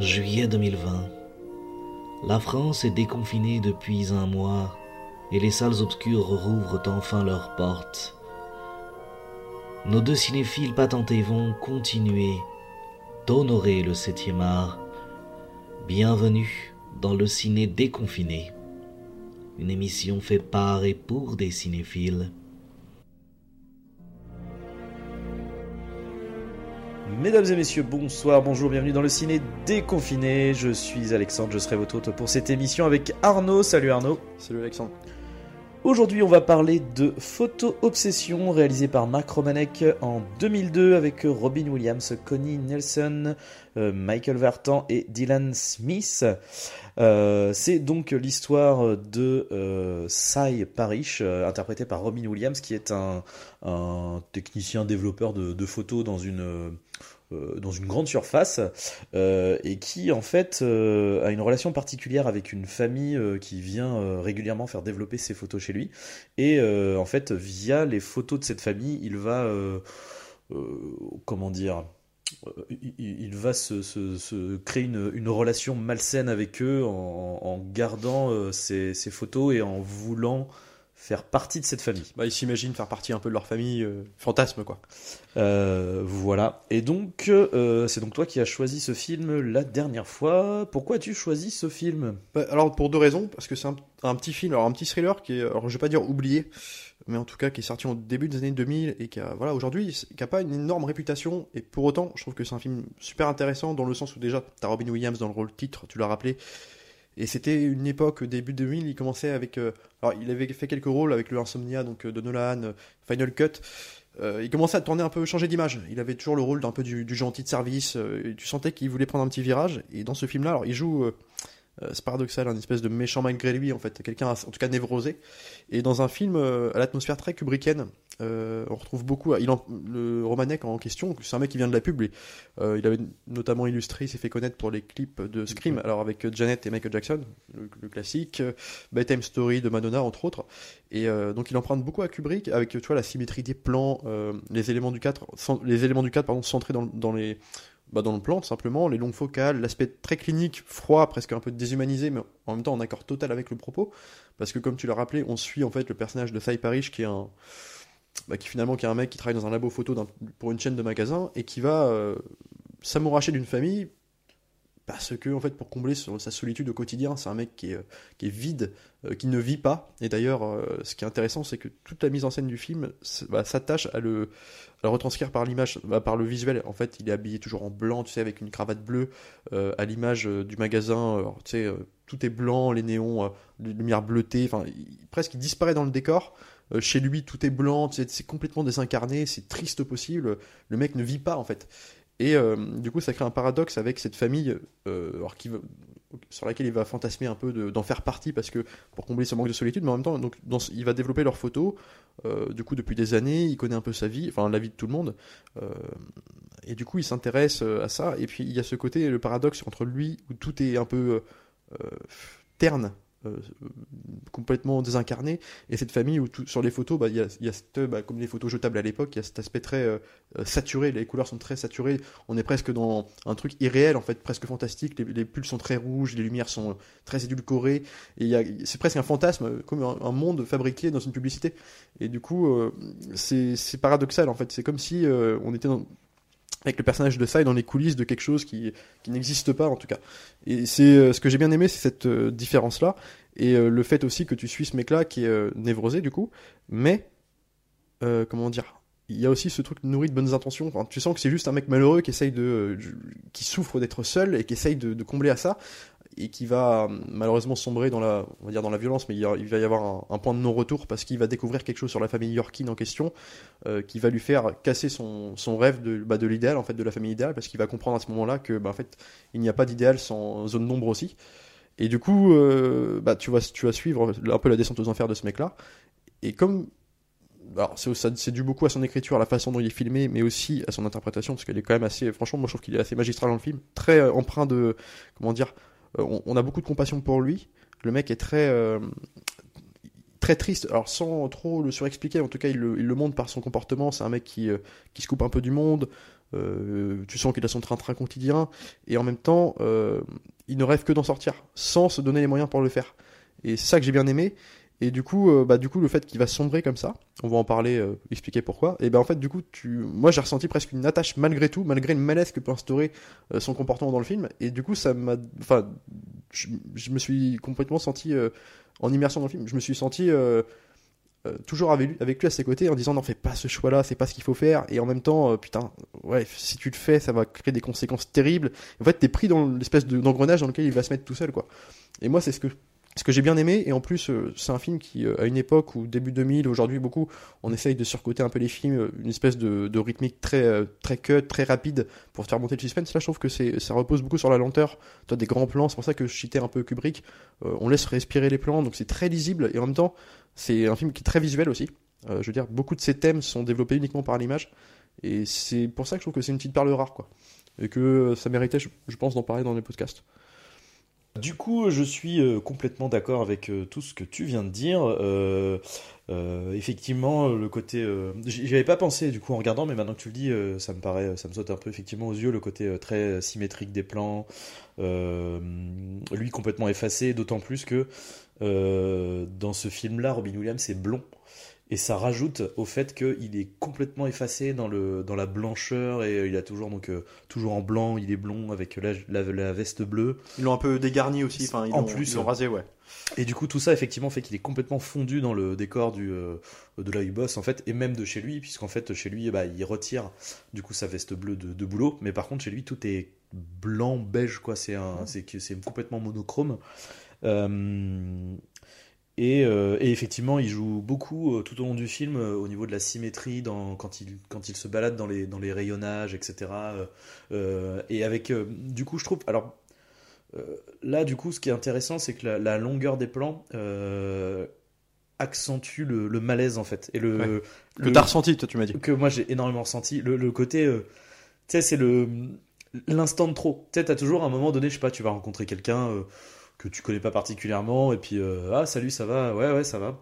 Juillet 2020. La France est déconfinée depuis un mois et les salles obscures rouvrent enfin leurs portes. Nos deux cinéphiles patentés vont continuer d'honorer le septième art. Bienvenue dans le ciné déconfiné, une émission faite par et pour des cinéphiles. Mesdames et messieurs, bonsoir, bonjour, bienvenue dans le ciné déconfiné. Je suis Alexandre, je serai votre hôte pour cette émission avec Arnaud. Salut Arnaud. Salut Alexandre. Aujourd'hui, on va parler de Photo Obsession, réalisé par Mark Romanek en 2002 avec Robin Williams, Connie Nelson, euh, Michael Vertan et Dylan Smith. Euh, c'est donc l'histoire de euh, Cy Parish, euh, interprété par Robin Williams, qui est un, technicien développeur de, photos dans une dans une grande surface euh, et qui en fait euh, a une relation particulière avec une famille qui vient régulièrement faire développer ses photos chez lui. Et en fait via les photos de cette famille il va comment dire il, va se, créer une, relation malsaine avec eux en, gardant ces, ces, photos et en voulant faire partie de cette famille. Bah, ils s'imaginent faire partie un peu de leur famille, euh, fantasme quoi. Euh, voilà. Et donc, euh, c'est donc toi qui as choisi ce film la dernière fois. Pourquoi as-tu choisi ce film? Bah, Alors pour deux raisons, parce que c'est un, un, petit film, alors un petit thriller qui est, alors je vais pas dire oublié, mais en tout cas qui est sorti au début des années 2000 et qui a, voilà, aujourd'hui, qui a pas une énorme réputation. Et pour autant, je trouve que c'est un film super intéressant dans le sens où déjà, t'as Robin Williams dans le rôle titre, tu l'as rappelé. Et c'était une époque, début 2000, il commençait avec. Euh, alors, il avait fait quelques rôles avec le Insomnia, donc de Nolan, euh, Final Cut. Euh, il commençait à tourner un peu, changer d'image. Il avait toujours le rôle d'un peu du, gentil de service. Euh, tu sentais qu'il voulait prendre un petit virage. Et dans ce film-là, alors il joue. C'est paradoxal, un espèce de méchant malgré lui, en fait, quelqu'un en tout cas névrosé. Et dans un film à l'atmosphère très kubrickienne, euh, on retrouve beaucoup. Il en, le Romanek en question, c'est un mec qui vient de la pub. Euh, il avait notamment illustré, il s'est fait connaître pour les clips de Scream, alors avec Janet et Michael Jackson, le, le classique, euh, Bedtime Story de Madonna entre autres. Et euh, donc il emprunte beaucoup à Kubrick avec tu vois la symétrie des plans, euh, les éléments du cadre, les éléments du cadre pardon centrés dans, dans les bah dans le plan, tout simplement, les longues focales, l'aspect très clinique, froid, presque un peu déshumanisé, mais en même temps en accord total avec le propos, parce que comme tu l'as rappelé, on suit en fait le personnage de Cy Parrish, qui est un, bah, qui finalement qui est un mec qui travaille dans un labo photo pour une chaîne de magasins et qui va euh, s'amouracher d'une famille parce que en fait pour combler sa solitude au quotidien c'est un mec qui est, qui est vide euh, qui ne vit pas. Et d'ailleurs euh, ce qui est intéressant c'est que toute la mise en scène du film bah, s'attache à le à retranscrire par l'image bah, par le visuel. En fait il est habillé toujours en blanc tu sais avec une cravate bleue euh, à l'image du magasin. Tu sais tout est blanc les néons les lumières bleutées. Enfin presque il disparaît dans le décor. Euh, chez lui, tout est blanc, c'est complètement désincarné, c'est triste possible. Le mec ne vit pas en fait. Et euh, du coup, ça crée un paradoxe avec cette famille, euh, sur laquelle il va fantasmer un peu d'en de, faire partie parce que pour combler ce manque de solitude, mais en même temps, donc, il va développer leurs photos. Euh, du coup, depuis des années, il connaît un peu sa vie, enfin la vie de tout le monde. Et du coup, il s'intéresse à ça. Et puis, il y a ce côté, le paradoxe entre lui où tout est un peu terne euh, complètement désincarné et cette famille où tout, sur les photos bah, il y a, y a cette, bah, comme les photos jetables à l'époque il y a cet aspect très euh, saturé. Les couleurs sont très saturées. On est presque dans un truc irréel en fait presque fantastique. Les, pulls sont très rouges les lumières sont très édulcorées. Et c'est presque un fantasme comme un, monde fabriqué dans une publicité. Et du coup euh, c'est paradoxal en fait. C'est comme si euh, on était dans avec le personnage de Sai dans les coulisses de quelque chose qui, qui n'existe pas en tout cas. Et c'est euh, ce que j'ai bien aimé, c'est cette euh, différence-là, et euh, le fait aussi que tu suis ce mec-là qui est névrosé du coup, mais comment dire, il y a aussi ce truc nourri de bonnes intentions. Tu sens que c'est juste un mec malheureux qui essaye de, qui souffre d'être seul et qui essaye de, combler à ça et qui va malheureusement sombrer dans la, on va dire dans la violence, mais il, va y avoir un, point de non-retour parce qu'il va découvrir quelque chose sur la famille Yorkine en question, euh, qui va lui faire casser son, son rêve de, bah, de l'idéal en fait de la famille idéale, parce qu'il va comprendre à ce moment-là que bah, en fait il n'y a pas d'idéal sans zone d'ombre aussi. Et du coup, euh, bah, tu vas tu vas suivre un peu la descente aux enfers de ce mec-là. Et comme alors c'est dû beaucoup à son écriture, à la façon dont il est filmé, mais aussi à son interprétation, parce qu'elle est quand même assez, franchement, moi je trouve qu'il est assez magistral dans le film, très euh, empreint de, comment dire, euh, on, on, a beaucoup de compassion pour lui. Le mec est très, euh, très triste. Alors sans trop le surexpliquer, en tout cas il le, montre par son comportement. C'est un mec qui, euh, qui se coupe un peu du monde. Euh, tu sens qu'il a son train-train quotidien et en même temps euh, il ne rêve que d'en sortir sans se donner les moyens pour le faire. Et c'est ça que j'ai bien aimé. Et du coup, euh, bah, du coup, le fait qu'il va sombrer comme ça, on va en parler, euh, expliquer pourquoi. Et ben en fait, du coup, tu, moi, j'ai ressenti presque une attache malgré tout, malgré le malaise que peut instaurer euh, son comportement dans le film. Et du coup, ça m'a, enfin, je, me suis complètement senti en immersion dans le film. Je me suis senti toujours avec lui, avec lui à ses côtés en disant non, fais pas ce choix-là, c'est pas ce qu'il faut faire. Et en même temps, putain, ouais, si tu le fais, ça va créer des conséquences terribles. En fait, t'es pris dans l'espèce de- d'engrenage dans lequel il va se mettre tout seul, quoi. Et moi, c'est ce que ce que j'ai bien aimé, et en plus, euh, c'est un film qui, euh, à une époque où début 2000, aujourd'hui beaucoup, on essaye de surcoter un peu les films, euh, une espèce de, rythmique très, euh, très cut, très rapide pour faire monter le suspense. Là, je trouve que ça repose beaucoup sur la lenteur. Toi, des grands plans, c'est pour ça que je citais un peu Kubrick. On laisse respirer les plans, donc c'est très lisible, et en même temps, c'est un film qui est très visuel aussi. Je veux dire, beaucoup de ces thèmes sont développés uniquement par l'image, et c'est pour ça que je trouve que c'est une petite perle rare, quoi. Et que ça méritait, je, je pense, d'en parler dans les podcasts. Du coup, je suis euh, complètement d'accord avec euh, tout ce que tu viens de dire. Euh, euh, effectivement, le côté, euh, j'y avais pas pensé du coup en regardant, mais maintenant que tu le dis, euh, ça me paraît, ça me saute un peu effectivement aux yeux le côté euh, très symétrique des plans, euh, lui complètement effacé, d'autant plus que euh, dans ce film-là, Robin Williams est blond. Et ça rajoute au fait qu'il est complètement effacé dans, le, dans la blancheur et euh, il a toujours donc euh, toujours en blanc, il est blond avec la, la, la veste bleue. Ils l'ont un peu dégarni aussi, enfin, ils En plus, ils l'ont rasé, ouais. Et du coup, tout ça, effectivement, fait qu'il est complètement fondu dans le décor du, euh, de là où il bosse, en fait, et même de chez lui, puisqu'en fait, chez lui, bah, il retire, du coup, sa veste bleue de, de boulot, mais par contre, chez lui, tout est blanc, beige, quoi, c'est un, c'est c'est complètement monochrome. Euh, et, euh, et effectivement, il joue beaucoup euh, tout au long du film euh, au niveau de la symétrie dans, quand, il, quand il se balade dans les, dans les rayonnages, etc. Et avec, du coup, je trouve, alors là, du coup, ce qui est intéressant, c'est que la, la longueur des plans accentue le, le malaise en fait. Et le, Ouais. Que le- t'as ressenti, toi, tu m'as dit. que moi j'ai énormément ressenti. Le, le côté, tu sais, c'est le l'instant de trop. Tu sais, t'as toujours à un moment donné, je sais pas, tu vas rencontrer quelqu'un que tu connais pas particulièrement, et puis euh, ah salut, ça va, ouais ouais ça va.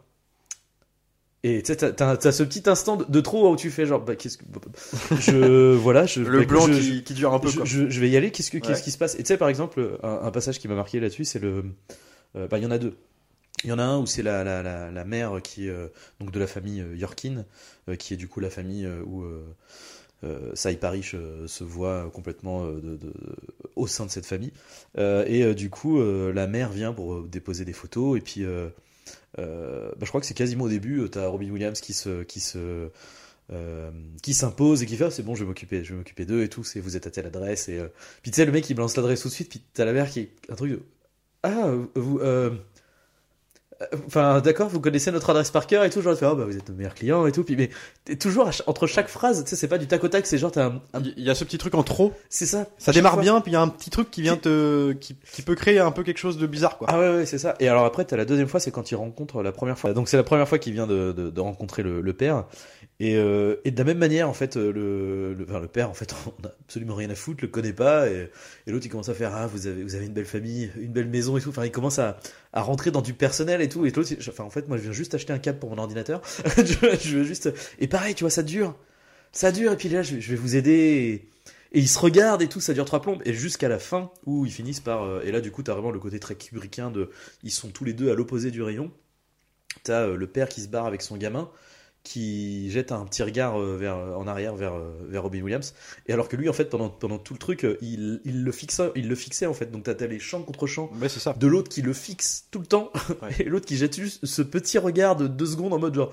Et tu sais, t'as, ce petit instant de, trop où tu fais genre, bah, qu'est-ce que. Je. Voilà, je. Le bah, blanc je- qui, qui dure un peu, je, quoi. je- je vais y aller. Qu'est-ce, que, qu'est-ce qui se passe? Et tu sais, par exemple, un, un passage qui m'a marqué là-dessus, c'est le. euh, bah, il y en a deux. Il y en a un où c'est la, la, la, la mère qui, euh, donc de la famille euh, Yorkin, qui est du coup la famille où euh, Cy Parrish euh, se voit complètement euh, au sein de cette famille. Euh, et euh, du coup, la mère vient pour déposer des photos. Et puis, bah, je crois que c'est quasiment au début, tu as Robin Williams qui se. Qui se qui s'impose et qui fait ah, c'est bon je vais m'occuper je vais m'occuper d'eux et tout c'est vous êtes à telle adresse et puis tu sais le mec il balance l'adresse tout de suite puis t'as la mère qui est un truc de ah vous Enfin, d'accord, vous connaissez notre adresse par cœur et tout. Genre, elle fait, oh, bah, vous êtes nos meilleurs clients et tout. Puis, mais t'es toujours entre chaque phrase, tu sais, c'est pas du tac au tac, c'est genre, t'as un, un- Il y a ce petit truc en trop. c'est ça. Ça démarre fois. bien, puis il y a un petit truc qui vient te, qui, qui peut créer un peu quelque chose de bizarre, quoi. Ah ouais, ouais, c'est ça. Et alors après, t'as la deuxième fois, c'est quand il rencontre la première fois. Donc c'est la première fois qu'il vient de, de, de rencontrer le, le père. Et, euh, et de la même manière, en fait, euh, le, le, le père, en fait, on a absolument rien à foutre, le connaît pas. Et, l'autre, il commence à faire, ah, vous avez, vous avez une belle famille, une belle maison et tout. Enfin, il commence à, à rentrer dans du personnel et tout. Et l'autre, enfin, en fait, moi, je viens juste acheter un câble pour mon ordinateur. je, veux juste. Et pareil, tu vois, ça dure. Ça dure. Et puis là, je, vais vous aider. Et, ils se regardent et tout, ça dure trois plombes. Et jusqu'à la fin, où ils finissent par. euh, et là, du coup, t'as vraiment le côté très kubrickien de. Ils sont tous les deux à l'opposé du rayon. T'as le père qui se barre avec son gamin, qui jette un petit regard euh, vers, en arrière vers, euh, vers Robin Williams. Et alors que lui, en fait, pendant, pendant tout le truc, euh, il, il, le fixa, il le fixait, en fait. Donc t'as les champs contre champs Ouais, c'est ça. de l'autre qui le fixe tout le temps, Ouais. et l'autre qui jette juste ce petit regard de deux secondes en mode genre.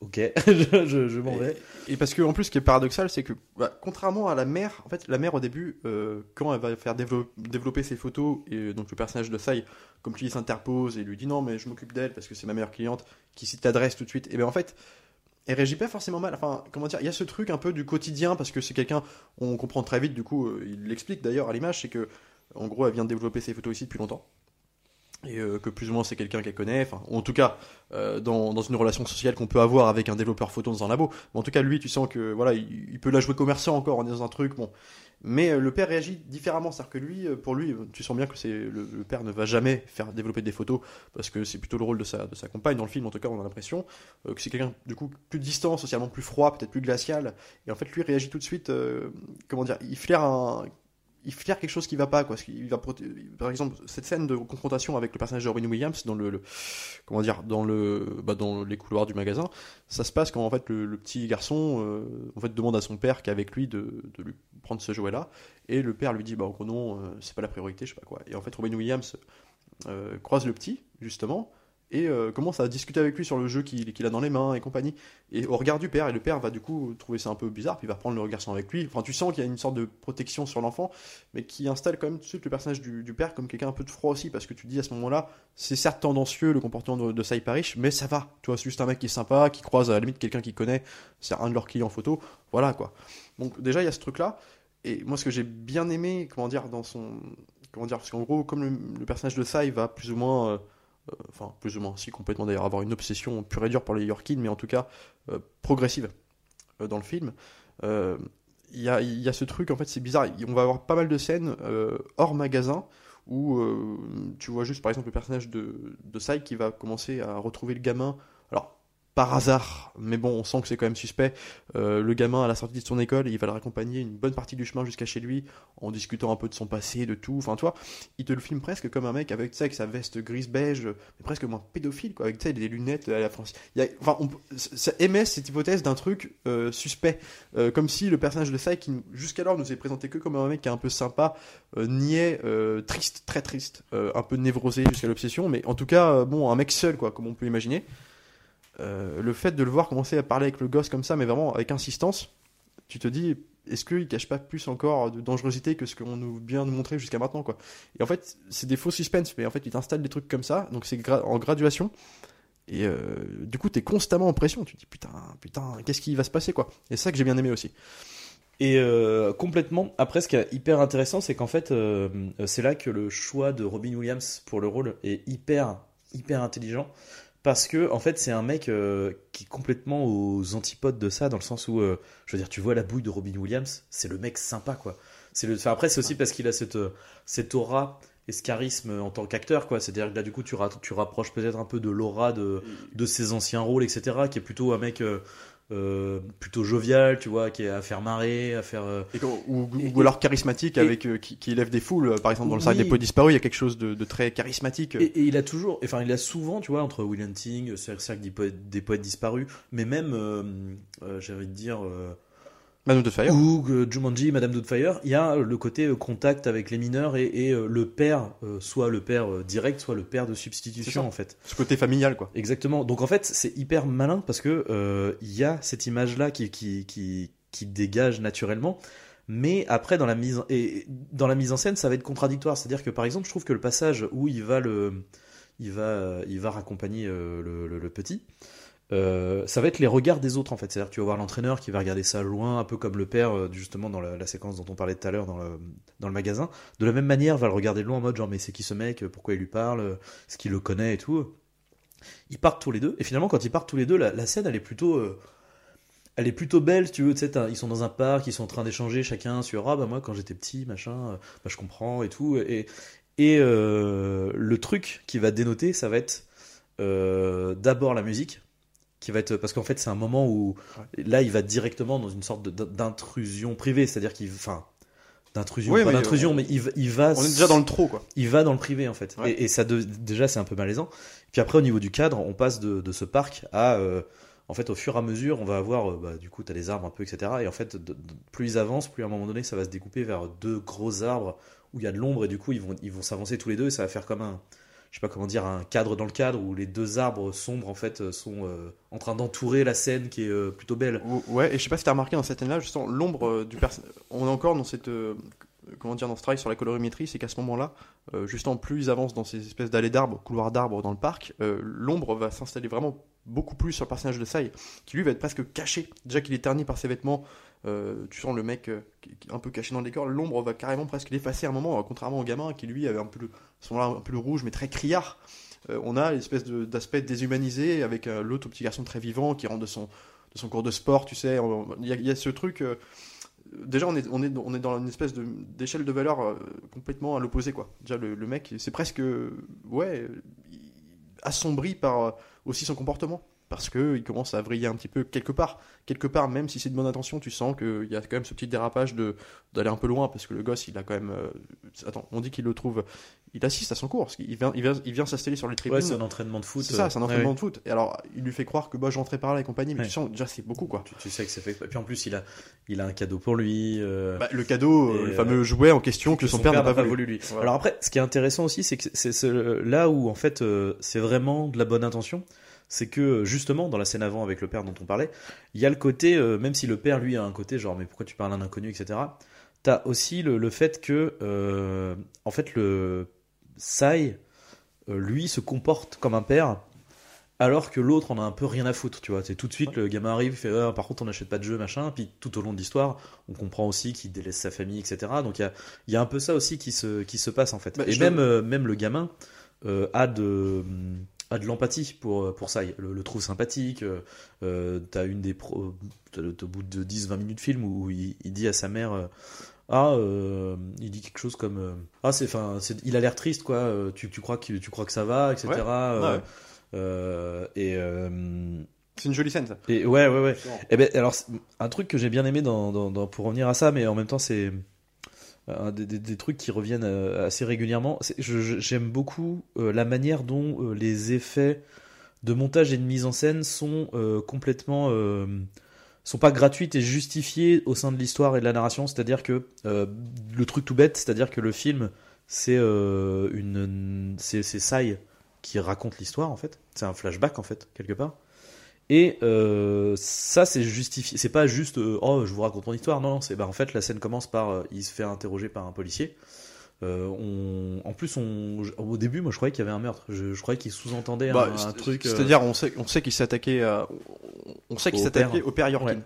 Ok, je, je, je m'en vais. Et parce que en plus, ce qui est paradoxal, c'est que bah, contrairement à la mère, en fait, la mère au début, euh, quand elle va faire dévelop- développer ses photos, et donc le personnage de Sai, comme tu dis, s'interpose et lui dit non, mais je m'occupe d'elle parce que c'est ma meilleure cliente, qui cite l'adresse tout de suite. Et bien en fait, elle réagit pas forcément mal. Enfin, comment dire, il y a ce truc un peu du quotidien parce que c'est quelqu'un, on comprend très vite. Du coup, euh, il l'explique d'ailleurs à l'image, c'est que en gros, elle vient de développer ses photos ici depuis longtemps. Et euh, que plus ou moins c'est quelqu'un qu'elle connaît, enfin, en tout cas euh, dans, dans une relation sociale qu'on peut avoir avec un développeur photo dans un labo. Mais en tout cas, lui, tu sens que voilà, il, peut la jouer commerçant encore, on est dans un truc, bon. Mais euh, le père réagit différemment, c'est-à-dire que lui, euh, pour lui, euh, tu sens bien que c'est le, le père ne va jamais faire développer des photos parce que c'est plutôt le rôle de sa, de sa compagne dans le film. En tout cas, on a l'impression euh, que c'est quelqu'un du coup plus distant, socialement plus froid, peut-être plus glacial. Et en fait, lui réagit tout de suite. comment dire Il flaire un il flaire quelque chose qui va pas quoi. Qu'il va par exemple cette scène de confrontation avec le personnage de Robin Williams dans le, comment dire dans le bah, dans les couloirs du magasin, ça se passe quand en fait le, petit garçon euh, en fait demande à son père qu'avec lui de, de lui prendre ce jouet là et le père lui dit bah gros non euh, c'est pas la priorité je sais pas quoi. Et en fait Robin Williams euh, croise le petit justement et euh, commence à discuter avec lui sur le jeu qu'il a dans les mains et compagnie. Et au regard du père, et le père va du coup trouver ça un peu bizarre, puis il va prendre le garçon avec lui. Enfin, tu sens qu'il y a une sorte de protection sur l'enfant, mais qui installe quand même tout de suite le personnage du, père comme quelqu'un un peu de froid aussi, parce que tu dis à ce moment-là, c'est certes tendancieux le comportement de, de Sai Parish, mais ça va. Tu vois, c'est juste un mec qui est sympa, qui croise à la limite quelqu'un qu'il connaît, c'est un de leurs clients photo, voilà quoi. Donc déjà, il y a ce truc-là. Et moi, ce que j'ai bien aimé, comment dire, dans son. Comment dire, parce qu'en gros, comme le, personnage de Sai va plus ou moins. euh, enfin, plus ou moins, si complètement d'ailleurs, avoir une obsession pure et dure pour les Yorkines, mais en tout cas euh, progressive euh, dans le film. Euh, Il y, y a ce truc, en fait, c'est bizarre. On va avoir pas mal de scènes euh, hors magasin où euh, tu vois juste, par exemple, le personnage de, de Sai qui va commencer à retrouver le gamin. Par hasard, mais bon, on sent que c'est quand même suspect. euh, le gamin à la sortie de son école, il va le raccompagner une bonne partie du chemin jusqu'à chez lui en discutant un peu de son passé, de tout. Enfin, tu vois, il te le filme presque comme un mec avec, avec sa veste grise beige, presque moins pédophile, quoi, avec des lunettes à la France. Enfin, ça émet cette hypothèse d'un truc euh, suspect, Euh, comme si le personnage de Sai, qui jusqu'alors nous est présenté que comme un mec qui est un peu sympa, niais, triste, très triste, un peu névrosé jusqu'à l'obsession, mais en tout cas, bon, un mec seul, quoi, comme on peut imaginer. Euh, le fait de le voir commencer à parler avec le gosse comme ça, mais vraiment avec insistance, tu te dis, est-ce qu'il cache pas plus encore de dangerosité que ce qu'on nous vient nous montrer jusqu'à maintenant, quoi? Et en fait, c'est des faux suspens, mais en fait, il t'installe des trucs comme ça, donc c'est en graduation. Et euh, du coup, t'es constamment en pression. Tu te dis putain, putain, qu'est-ce qui va se passer, quoi? Et c'est ça que j'ai bien aimé aussi. Et euh, complètement. Après, ce qui est hyper intéressant, c'est qu'en fait, c'est là que le choix de Robin Williams pour le rôle est hyper, hyper intelligent. Parce que, en fait, c'est un mec euh, qui est complètement aux antipodes de ça, dans le sens où, euh, je veux dire, tu vois la bouille de Robin Williams, c'est le mec sympa, quoi. C'est le... enfin, après, c'est aussi parce qu'il a cette, euh, cette aura et ce charisme en tant qu'acteur, quoi. C'est-à-dire que là, du coup, tu, ra- tu rapproches peut-être un peu de l'aura de, de ses anciens rôles, etc., qui est plutôt un mec euh, euh, plutôt jovial, tu vois, qui est à faire marrer, à faire. euh, Et quand- ou, ou- Et- ou alors charismatique et- avec euh, qui, qui élève des foules. Par exemple, dans le cercle des poètes disparus, il y a quelque chose de, de très charismatique. Et, et il a toujours, enfin, il a souvent, tu vois, entre Will Hunting, le cercle des poètes, des poètes disparus, mais même, j'ai envie de dire, euh, Manu de Fire. Hoog, euh, Jumanji, Madame Doubtfire, il y a le côté euh, contact avec les mineurs et, et, euh, le père, euh, soit le père euh, direct, soit le père de substitution, en fait. Ce côté familial, quoi. Exactement. Donc en fait, c'est hyper malin parce que euh, il y a cette image-là qui, qui, qui, qui dégage naturellement. Mais après, dans la mise en, et dans la mise en scène, ça va être contradictoire. C'est-à-dire que par exemple, je trouve que le passage où il va le, il va, il va raccompagner euh, le, le- le petit, euh, ça va être les regards des autres en fait. C'est-à-dire tu vas voir l'entraîneur qui va regarder ça loin, un peu comme le père euh, justement dans la, séquence dont on parlait tout à l'heure dans le, magasin. De la même manière, va le regarder de loin en mode genre mais c'est qui ce mec, pourquoi il lui parle, est-ce qu'il le connaît et tout. Ils partent tous les deux et finalement quand ils partent tous les deux, la, scène elle est plutôt euh, elle est plutôt belle, tu veux, ils sont dans un parc, ils sont en train d'échanger chacun sur ah bah moi quand j'étais petit, machin, euh, bah je comprends et tout. Et, et euh, le truc qui va dénoter, ça va être euh, d'abord la musique, qui va être parce qu'en fait c'est un moment où là il va directement dans une sorte d'intrusion privée, c'est-à-dire qu'il, enfin d'intrusion, Oui, pas mais d'intrusion, on- mais il, va- il va, On est déjà dans le trop, quoi. il va dans le privé en fait. Ouais. Et, et ça de- déjà c'est un peu malaisant. Puis après au niveau du cadre, on passe de, de ce parc à euh, en fait au fur et à mesure, on va avoir euh, bah, du coup tu as des arbres un peu etc. Et en fait de- plus ils avancent, plus à un moment donné ça va se découper vers deux gros arbres où il y a de l'ombre et du coup ils vont ils vont s'avancer tous les deux et ça va faire comme un je sais pas comment dire un cadre dans le cadre où les deux arbres sombres en fait euh, sont euh, en train d'entourer la scène qui est euh, plutôt belle. Ou- Ouais, et je sais pas si t'as remarqué dans cette scène-là, justement, l'ombre du personnage. On est encore dans cette. comment dire, dans ce travail sur la colorimétrie, c'est qu'à ce moment-là, justement, plus ils avancent dans ces espèces d'allées d'arbres, couloirs d'arbres dans le parc, l'ombre va s'installer vraiment beaucoup plus sur le personnage de Sai, qui lui va être presque caché. Déjà qu'il est terni par ses vêtements, euh, tu sens le mec euh, un peu caché dans le décor, l'ombre va carrément presque l'effacer à un moment, euh, contrairement au gamin qui lui avait un peu le, son là un peu le rouge mais très criard. Euh, on a l'espèce d'aspect déshumanisé avec l'autre petit garçon très vivant qui rentre de son, de son cours de sport, tu sais. Il y, a- ce truc. déjà, on est, on, est, on est dans une espèce d'échelle de, valeur complètement à l'opposé, quoi. Déjà, le, le mec, c'est presque. Ouais, assombri par aussi son comportement. Parce qu'il commence à vriller un petit peu quelque part. Quelque part, même si c'est de bonne intention, tu sens qu'il y a quand même ce petit dérapage de d'aller un peu loin. Parce que le gosse, il a quand même. euh, Attends, on dit qu'il le trouve. Il assiste à son cours. Parce qu'il vient, il vient, il vient s'installer sur les tribunes. Ouais, c'est un entraînement de foot. C'est ça, c'est un euh, entraînement ouais, de foot. Et alors, il lui fait croire que bah, j'entrais par là et compagnie, mais Ouais. tu sens déjà c'est beaucoup quoi. Tu, tu sais que c'est fait. Et puis en plus, il a, il a un cadeau pour lui. euh, Bah, le cadeau, Et, le fameux jouet en question que, son, père n'a pas, voulu. lui. Voilà. Alors après, ce qui est intéressant aussi, c'est que c'est là où en fait c'est vraiment de la bonne intention. C'est que justement dans la scène avant avec le père dont on parlait, il y a le côté, euh, même si le père lui a un côté genre mais pourquoi tu parles à un inconnu, etc. T'as aussi le, le fait que euh, en fait le Sai euh, lui se comporte comme un père. Alors que l'autre en a un peu rien à foutre, tu vois. C'est tout de suite le gamin arrive, il fait Ah, par contre on n'achète pas de jeu, machin. Puis tout au long de l'histoire, on comprend aussi qu'il délaisse sa famille, etc. Donc il y a, il y a un peu ça aussi qui se, qui se passe en fait. Bah, Et même, euh, même le gamin euh, a de, a de l'empathie pour, pour ça. Il le, le trouve sympathique. Euh, euh, T'as une des pro, t'as- au bout de 10-20 minutes de film où il, il dit à sa mère. euh, ah, euh, il dit quelque chose comme euh, ah c'est, c'est, il a l'air triste quoi. euh, Tu, tu crois que tu crois que ça va, etc. Ouais, euh, ouais. euh, et, euh, C'est une jolie scène ça. et ouais ouais ouais. Eh ben, alors, un truc que j'ai bien aimé dans, dans- dans- pour revenir à ça, mais en même temps, c'est des, des- trucs qui reviennent euh, assez régulièrement. J'aime beaucoup euh, la manière dont euh, les effets de montage et de mise en scène sont euh, complètement. euh, sont pas gratuites et justifiées au sein de l'histoire et de la narration. C'est-à-dire que euh, le truc tout bête, c'est-à-dire que le film, c'est euh, une. C'est Sai qui raconte l'histoire en fait. C'est un flashback en fait, quelque part. Et euh, ça, c'est justifié. C'est pas juste euh, oh, je vous raconte mon histoire. Non, non, c'est bah en fait la scène commence par euh, il se fait interroger par un policier. On, en plus, on, au début, moi, je croyais qu'il y avait un meurtre. Je, je croyais qu'il sous-entendait un- Bah, un, truc. C'est-à-dire, on sait, on sait qu'il s'est attaqué à- on sait qu'il Au père. au père Yorkin. Ouais.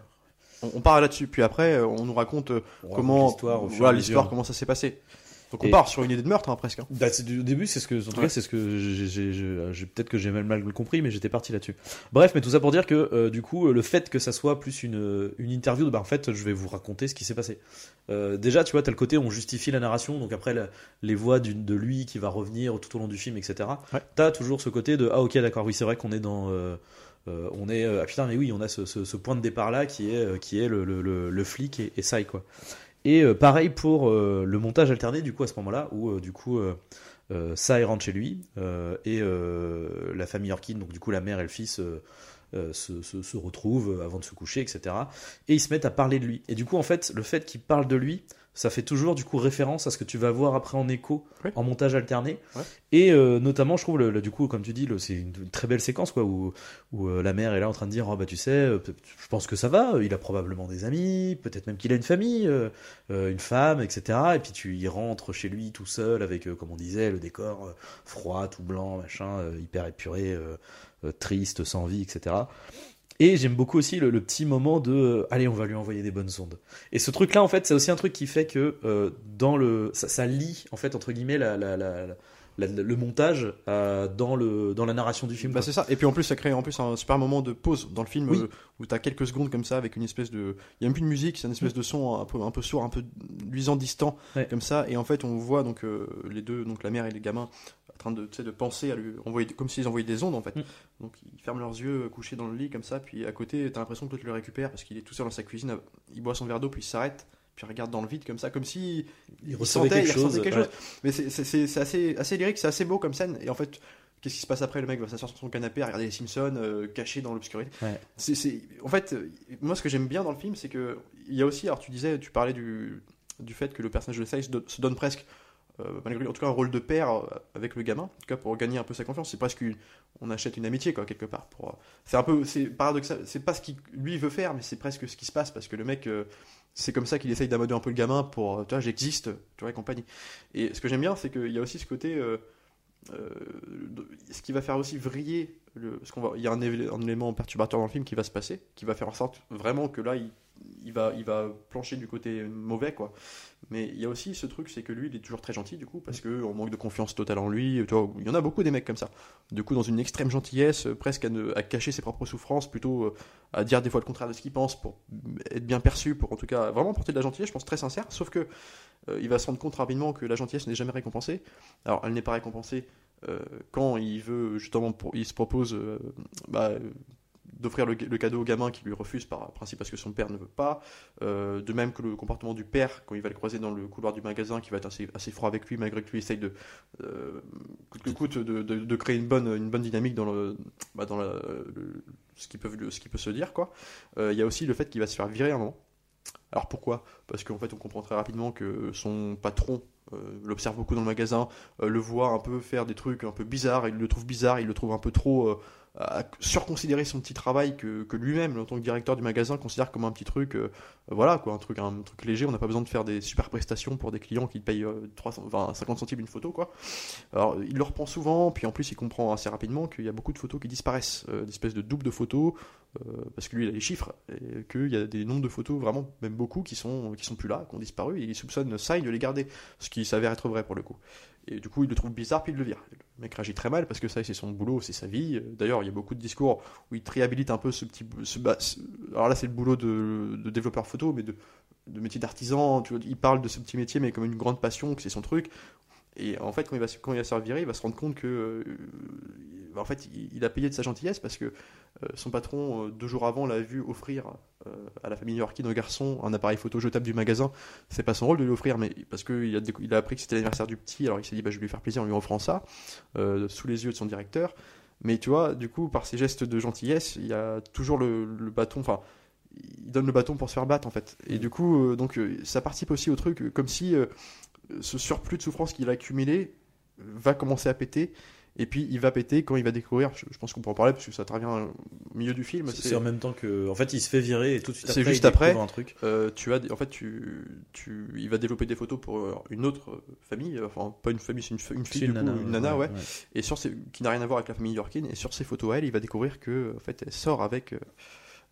On, on part là-dessus. Puis après, on nous raconte on raconte comment, l'histoire voilà, l'histoire, comment ça s'est passé. Donc on Et- part sur une idée de meurtre hein, presque. hein. Bah, du au début, c'est ce que, en tout Ouais. cas, c'est ce que j'ai, j'ai- peut-être que j'ai mal, mal compris, mais j'étais parti là-dessus. Bref, mais tout ça pour dire que euh, du coup, euh, le fait que ça soit plus une, une interview, bah en fait, je vais vous raconter ce qui s'est passé. Euh, déjà, tu vois, t'as le côté où on justifie la narration, donc après la- les voix de lui qui va revenir tout au long du film, etc. Ouais. T'as toujours ce côté de ah ok d'accord, oui c'est vrai qu'on est dans euh, euh, on est euh, ah putain mais oui on a ce, ce- ce point de départ là qui est euh, qui est le, le, le- le flic et, et ça quoi. Et euh, pareil pour euh, le montage alterné, du coup, à ce moment-là, où euh, du coup, Sai rentre chez lui et la famille Orkin, donc du coup, la mère et le fils se, se, se retrouvent avant de se coucher, etc. Et ils se mettent à parler de lui. Et du coup, en fait, le fait qu'ils parlent de lui, ça fait toujours du coup référence à ce que tu vas voir après en écho, Oui. en montage alterné. Ouais. Et euh, notamment, je trouve, le, le- du coup, comme tu dis, c'est une, une très belle séquence quoi, où, où euh, la mère est là en train de dire Oh, bah, tu sais, euh, je pense que ça va, il a probablement des amis, peut-être même qu'il a une famille, une femme, etc. Et puis tu y rentres chez lui tout seul avec, comme on disait, le décor froid, tout blanc, machin, hyper épuré, triste, sans vie, etc. Et j'aime beaucoup aussi le, le petit moment de euh, allez on va lui envoyer des bonnes ondes. Et ce truc là en fait c'est aussi un truc qui fait que euh, dans le ça, ça lie en fait entre guillemets la, la- la- la- la- le montage euh, dans le dans la narration du film. Bah c'est ça. Et puis en plus, ça crée en plus un super moment de pause dans le film Oui. où t'as quelques secondes comme ça avec une espèce de. Il y a même plus de musique, c'est une espèce de son un peu, un peu sourd, un peu luisant, distant, Ouais. comme ça. Et en fait, on voit donc les deux, donc la mère et les gamins, train de, de penser à lui envoyer, comme s'ils envoyaient des ondes en fait. Mm. Donc ils ferment leurs yeux, euh, couchés dans le lit comme ça. Puis à côté, t'as l'impression que l'autre le récupère parce qu'il est tout seul dans sa cuisine. euh, Il boit son verre d'eau, puis il s'arrête. Puis il regarde dans le vide comme ça, comme si il il recevait sentait, quelque il chose. ressentait quelque ouais. chose. Mais c'est- assez, assez lyrique, c'est assez beau comme scène. Et en fait, qu'est-ce qui se passe après? Le mec va s'asseoir sur son canapé, à regarder les Simpsons, euh, caché dans l'obscurité. Ouais. C'est- En fait, euh, moi, ce que j'aime bien dans le film, c'est que il y a aussi, alors tu disais, tu parlais du, du fait que le personnage de do- se donne presque, euh, en tout cas, un rôle de père euh, avec le gamin, en tout cas pour gagner un peu sa confiance. C'est presque, une- on achète une amitié, quoi, quelque part. Pour, euh, c'est un peu, c'est paradoxal. C'est pas ce qu'il lui veut faire, mais c'est presque ce qui se passe parce que le mec. euh, c'est comme ça qu'il essaye d'amadouer un peu le gamin pour, tu vois, j'existe, tu vois, et compagnie. Et ce que j'aime bien, c'est qu'il y a aussi ce côté, ce qui va faire aussi vriller, qu'on va, il y a un, élément perturbateur dans le film qui va se passer, qui va faire en sorte vraiment que là, il va, il va plancher du côté mauvais, quoi. Mais il y a aussi ce truc, c'est que lui, il est toujours très gentil, du coup, parce qu'on manque de confiance totale en lui. Il y en a beaucoup des mecs comme ça. Du coup, dans une extrême gentillesse, euh, presque à, cacher ses propres souffrances, plutôt euh, à dire des fois le contraire de ce qu'il pense pour être bien perçu, pour en tout cas vraiment porter de la gentillesse, je pense très sincère. Sauf que euh, il va se rendre compte rapidement que la gentillesse n'est jamais récompensée. Alors, elle n'est pas récompensée quand il veut justement, il se propose bah, d'offrir le, le cadeau au gamin qui lui refuse par principe parce que son père ne veut pas. Euh, de même que le comportement du père quand il va le croiser dans le couloir du magasin, qui va être assez, assez froid avec lui malgré que lui essaye de euh, coûte que coûte de, de- de créer une bonne, une bonne dynamique dans le, bah, dans la- le- ce qui peut, ce qui peut se dire quoi. Euh, Il y a aussi le fait qu'il va se faire virer un moment. Alors pourquoi? Parce qu'en fait on comprend très rapidement que son patron euh, l'observe beaucoup dans le magasin, euh, le voit un peu faire des trucs un peu bizarres, il le trouve bizarre, il le trouve un peu trop à surconsidérer son petit travail que, lui-même, en tant que directeur du magasin, considère comme un petit truc, euh, voilà quoi, un truc, un truc léger. On n'a pas besoin de faire des super prestations pour des clients qui payent euh, 300, enfin, 50 centimes une photo quoi. Alors il le reprend souvent, puis en plus il comprend assez rapidement qu'il y a beaucoup de photos qui disparaissent, euh, d'espèces de doubles de photos, euh, parce que lui il a les chiffres, et qu'il y a des nombres de photos vraiment, même beaucoup, qui sont, qui sont plus là, qui ont disparu, et il soupçonne Sai de les garder, ce qui s'avère être vrai pour le coup. Et du coup, il le trouve bizarre, puis il le vire. Le mec réagit très mal parce que ça, c'est son boulot, c'est sa vie. D'ailleurs, il y a beaucoup de discours où il réhabilite un peu ce petit. Alors là, c'est le boulot de, développeur photo, mais de, métier d'artisan. Il parle de ce petit métier, mais comme une grande passion, que c'est son truc. Et en fait, quand il va, quand il va se faire virer, il va se rendre compte que. euh, en fait, il, a payé de sa gentillesse parce que son patron, euh, deux jours avant, l'a vu offrir euh, à la famille new-yorkaine au garçon un appareil photo jetable du magasin. C'est pas son rôle de lui offrir, mais parce qu'il a, il a appris que c'était l'anniversaire du petit, alors il s'est dit bah, je vais lui faire plaisir en lui offrant ça, euh, sous les yeux de son directeur. Mais tu vois, du coup, par ses gestes de gentillesse, il a toujours le, bâton, enfin, il donne le bâton pour se faire battre en fait. Et du coup, euh, donc, euh, ça participe aussi au truc, euh, comme si euh, ce surplus de souffrance qu'il a accumulé euh, va commencer à péter. Et puis il va péter quand il va découvrir, je, je pense qu'on peut en parler parce que ça intervient au milieu du film. C'est en même temps que. En fait, il se fait virer et tout de suite C'est après. juste il après. un truc. Euh, tu as, en fait, tu, tu, il va développer des photos pour euh, une autre famille, euh, enfin pas une famille, c'est une, une fille, C'est du coup, une nana, ouais, ouais. et sur ces, qui n'a rien à voir avec la famille yorkine. Et sur ces photos, elle, il va découvrir que, en fait, elle sort avec, euh,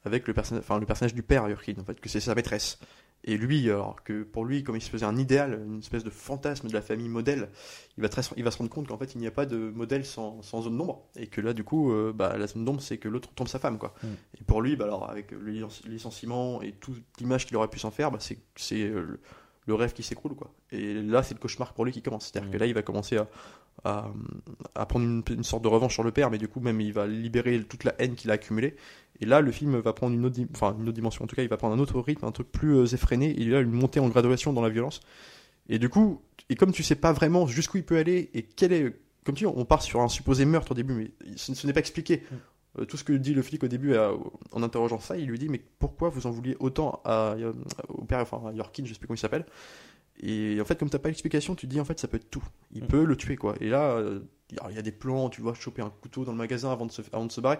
avec le personnage, enfin le personnage du père Yorkine, en fait, que c'est sa maîtresse. Et lui, alors que pour lui, comme il se faisait un idéal, une espèce de fantasme de la famille modèle, il va, très, il va se rendre compte qu'en fait, il n'y a pas de modèle sans, sans zone d'ombre. Et que là, du coup, euh, bah, la zone d'ombre, c'est que l'autre tombe sa femme, quoi. Mm. Et pour lui, bah, alors, avec le lic- licenciement et toute l'image qu'il aurait pu s'en faire, bah, c'est c'est, euh, le, le rêve qui s'écroule, quoi. Et là, c'est le cauchemar pour lui qui commence. C'est-à-dire Mm. que là, il va commencer à, à, à prendre une, une sorte de revanche sur le père, mais du coup, même, il va libérer toute la haine qu'il a accumulée. Et là, le film va prendre une autre, dim- enfin, une autre dimension. En tout cas, il va prendre un autre rythme, un truc plus euh, effréné. Et il a une montée en graduation dans la violence. Et du coup, et comme tu sais pas vraiment jusqu'où il peut aller et quel est, comme tu dis, on part sur un supposé meurtre au début, mais ce, ce n'est pas expliqué. Euh, tout ce que dit le flic au début à- en interrogeant ça, il lui dit mais pourquoi vous en vouliez autant à, euh, au père, enfin à Yorkin, je sais plus comment il s'appelle. Et en fait, comme t'as pas l'explication, tu te dis en fait ça peut être tout. Il Mm. peut le tuer quoi. Et là, euh, il y a- il y a des plans, tu vois choper un couteau dans le magasin avant de se, avant de se barrer.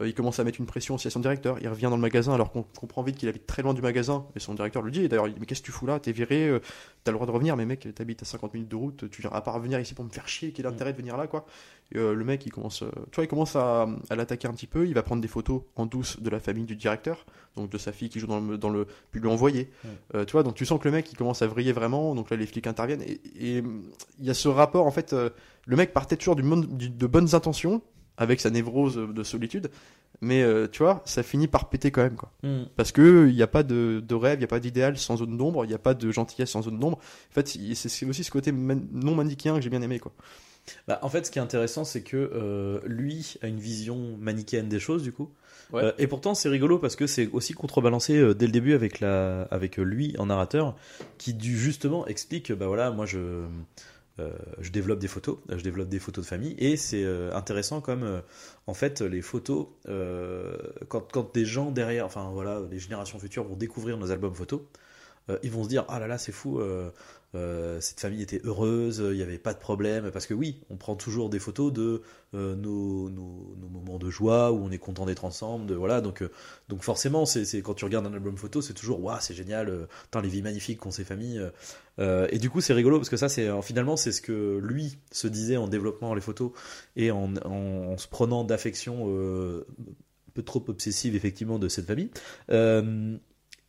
Euh, il commence à mettre une pression aussi à son directeur. Il revient dans le magasin alors qu'on comprend vite qu'il habite très loin du magasin. Et son directeur lui dit, d'ailleurs, mais qu'est-ce que tu fous là? T'es viré, euh, t'as le droit de revenir, mais mec, t'habites à 50 minutes de route, tu viens à pas revenir ici pour me faire chier, quel est l'intérêt de venir là, quoi? Et, euh, Le mec, il commence, tu vois, il commence à, à l'attaquer un petit peu. Il va prendre des photos en douce de la famille du directeur, donc de sa fille qui joue dans le, dans le puis lui envoyer. Ouais. Euh, tu vois, donc tu sens que le mec, il commence à vriller vraiment. Donc là, les flics interviennent et il y a ce rapport, en fait, euh, le mec partait toujours du monde- du- de bonnes intentions avec sa névrose de solitude. Mais euh, tu vois, ça finit par péter quand même, quoi. Hmm. Parce que il n'y a pas de, de rêve, il n'y a pas d'idéal sans zone d'ombre, il n'y a pas de gentillesse sans zone d'ombre. En fait, c'est aussi ce côté man- non manichéen que j'ai bien aimé, quoi. Bah, en fait, ce qui est intéressant, c'est que euh, lui a une vision manichéenne des choses, du coup. Ouais. Euh, et pourtant, c'est rigolo parce que c'est aussi contrebalancé euh, dès le début avec, la, avec euh, lui en narrateur, qui du, justement explique bah voilà, moi je, euh, je développe des photos, je développe des photos de famille, et c'est euh, intéressant comme euh, en fait les photos, quand, quand des gens derrière, enfin voilà, les générations futures vont découvrir nos albums photos. ils vont se dire ah là là c'est fou euh, cette famille était heureuse il n'y avait pas de problème parce que oui on prend toujours des photos de euh, nos, moments de joie où on est content d'être ensemble voilà donc euh, donc forcément c'est quand tu regardes un album photo c'est toujours waouh c'est génial tant les vies magnifiques qu'ont ces familles et du coup c'est rigolo parce que ça c'est finalement c'est ce que lui se disait en développant les photos et en, se prenant d'affection un peu trop obsessive effectivement de cette famille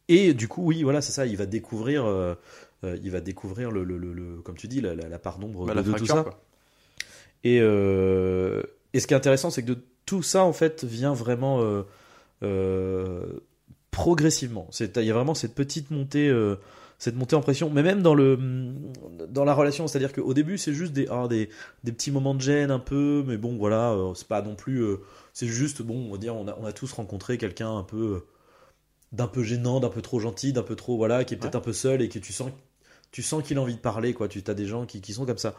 et du coup, oui, voilà, c'est ça. Il va découvrir, euh, il va découvrir le, le, le- le- comme tu dis, la, la- la part d'ombre Bah, de, tout ça. quoi. Et, euh, et ce qui est intéressant, c'est que de tout ça, en fait, vient vraiment euh, progressivement. C'est, il y a vraiment cette petite montée, cette montée en pression, mais même dans le, dans la relation, c'est-à-dire qu'au début, c'est juste des, ah, des, des petits moments de gêne un peu, mais bon, voilà, euh, c'est pas non plus, euh, c'est juste, bon, on va dire, on a, on a tous rencontré quelqu'un un peu, d'un peu gênant, d'un peu trop gentil, d'un peu trop, voilà, qui est peut-être un peu seul et que tu sens, tu sens qu'il a envie de parler, quoi. Tu as des gens qui, qui sont comme ça.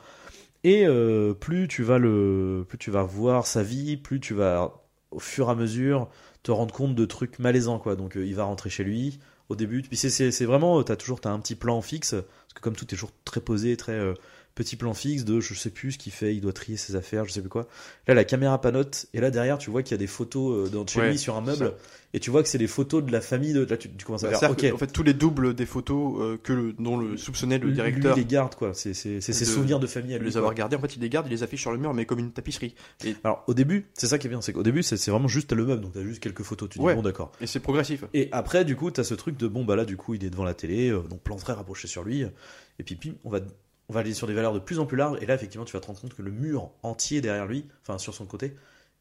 Et euh, plus tu vas le, plus tu vas voir sa vie, plus tu vas au fur et à mesure te rendre compte de trucs malaisants, quoi. Donc euh, il va rentrer chez lui au début. Puis c'est, vraiment, t'as toujours t'as un petit plan fixe parce que comme tout est toujours très posé, très euh, petit plan fixe de je sais plus ce qu'il fait, il doit trier ses affaires, je sais plus quoi. Là la caméra panote et là derrière tu vois qu'il y a des photos euh, dans, chez Ouais, lui sur un meuble et tu vois que c'est des photos de la famille. De, là tu, tu commences à Bah, faire. En fait, tous les doubles des photos euh, que le, dont le soupçonnait le directeur lui, les garde quoi. C'est, ses souvenirs de famille à de lui. les avoir gardés, en fait, il les garde, il les affiche sur le mur, mais comme une tapisserie. Alors au début, c'est ça qui est bien, c'est qu'au début c'est, vraiment juste le meuble, donc t'as juste quelques photos. Tu dis Ouais. bon d'accord. Et c'est progressif. Et après, du coup, t'as ce truc de bon, bah là, du coup, il est devant la télé, euh, donc plan très rapproché sur lui. Et puis, pim, on va, on va aller sur des valeurs de plus en plus larges. Et là, effectivement, tu vas te rendre compte que le mur entier derrière lui, enfin, sur son côté,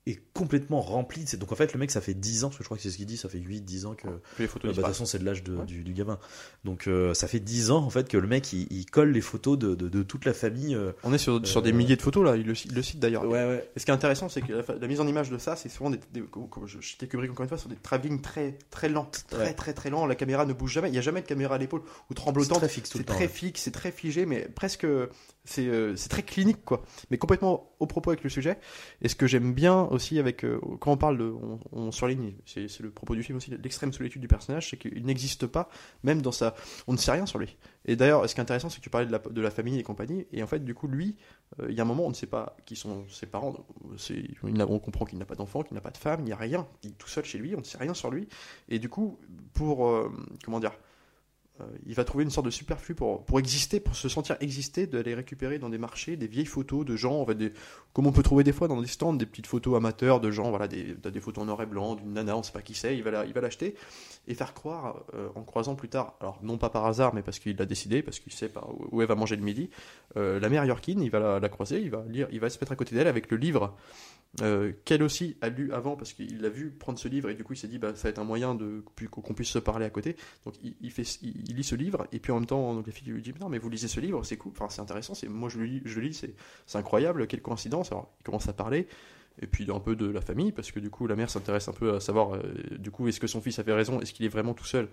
est complètement rempli. C'est- Donc, en fait, le mec, ça fait 10 ans, parce que je crois que c'est ce qu'il dit, ça fait 8-10 ans que. Les photos Euh, bah, de toute façon, c'est de l'âge de- Ouais. du, du gamin. Donc, euh, ça fait 10 ans, en fait, que le mec, il, il colle les photos de, de, de toute la famille. euh. On est sur, sur Euh, des milliers de photos là, il le, il le cite d'ailleurs. Ouais, ouais. Et ce qui est intéressant, c'est que la, la mise en image de ça, c'est souvent des, des- comme je Kubrick encore une fois, sur des travelling très très lents, très Ouais. très très lents. La caméra ne bouge jamais, il n'y a jamais de caméra à l'épaule ou tremblotante. très fixe tout C'est le temps. très ouais. fixe, c'est très figé, mais presque c'est euh, c'est très clinique quoi, mais complètement au propos avec le sujet. Et ce que j'aime bien aussi avec euh, quand on parle de, on, on surligne, c'est le propos du film aussi, l'extrême solitude du personnage, c'est qu'il n'existe pas, même dans sa, on ne sait rien sur lui. Et d'ailleurs, ce qui est intéressant, c'est que tu parlais de la, famille et compagnie, et en fait, du coup, lui, euh, il y a un moment, on ne sait pas qui sont ses parents. On comprend qu'il n'a pas d'enfant, qu'il n'a pas de femme, il n'y a rien. Il est tout seul chez lui, on ne sait rien sur lui. Et du coup, pour comment dire, il va trouver une sorte de superflu pour, pour exister, pour se sentir exister, d'aller récupérer dans des marchés des vieilles photos de gens, en fait, comme on peut trouver des fois dans des stands, des petites photos amateurs de gens, voilà, des, des photos en noir et blanc, d'une nana, on sait pas qui c'est, il va l'acheter et faire croire, euh, en croisant plus tard, alors non pas par hasard, mais parce qu'il l'a décidé, parce qu'il sait par où elle va manger le midi, euh, la mère Yorkin, il va la, croiser, il va lire, il va se mettre à côté d'elle avec le livre euh, qu'elle aussi a lu avant parce qu'il l'a vu prendre ce livre et du coup il s'est dit bah ça va être un moyen de qu'on puisse se parler à côté. Donc il, fait, il lit ce livre et puis en même temps donc la fille lui dit non mais vous lisez ce livre c'est cool, c'est intéressant, c'est moi je le lis, c'est incroyable, quelle coïncidence. Alors il commence à parler et puis un peu de la famille parce que du coup la mère s'intéresse un peu à savoir euh, du coup est-ce que son fils avait raison, est-ce qu'il est vraiment tout seul?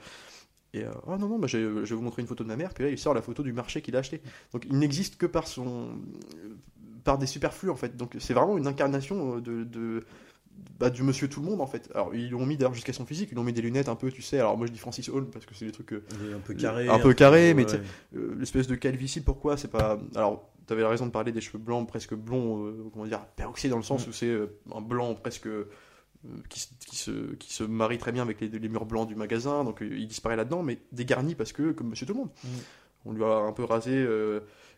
Et oh non non bah, je vais vous montrer une photo de ma mère puis là il sort la photo du marché qu'il a acheté. Donc il n'existe que par son par des superflus en fait. Donc c'est vraiment une incarnation euh, de bah, du monsieur tout le monde en fait. Alors ils l'ont mis d'ailleurs jusqu'à son physique, ils l'ont mis des lunettes un peu, tu sais. Alors moi je dis Francis Hall parce que c'est des trucs euh, un peu carré. Un peu carré, mais ouais. euh, l'espèce de calvitie. Pourquoi c'est pas alors t'avais raison de parler des cheveux blancs presque blonds, euh, comment dire, peroxydés dans le sens Mm. où c'est euh, un blanc presque qui, se- qui, se, qui se marie très bien avec les, les murs blancs du magasin, donc il disparaît là-dedans, mais dégarni parce que comme Monsieur Tout le Monde, Mm. on lui a un peu rasé.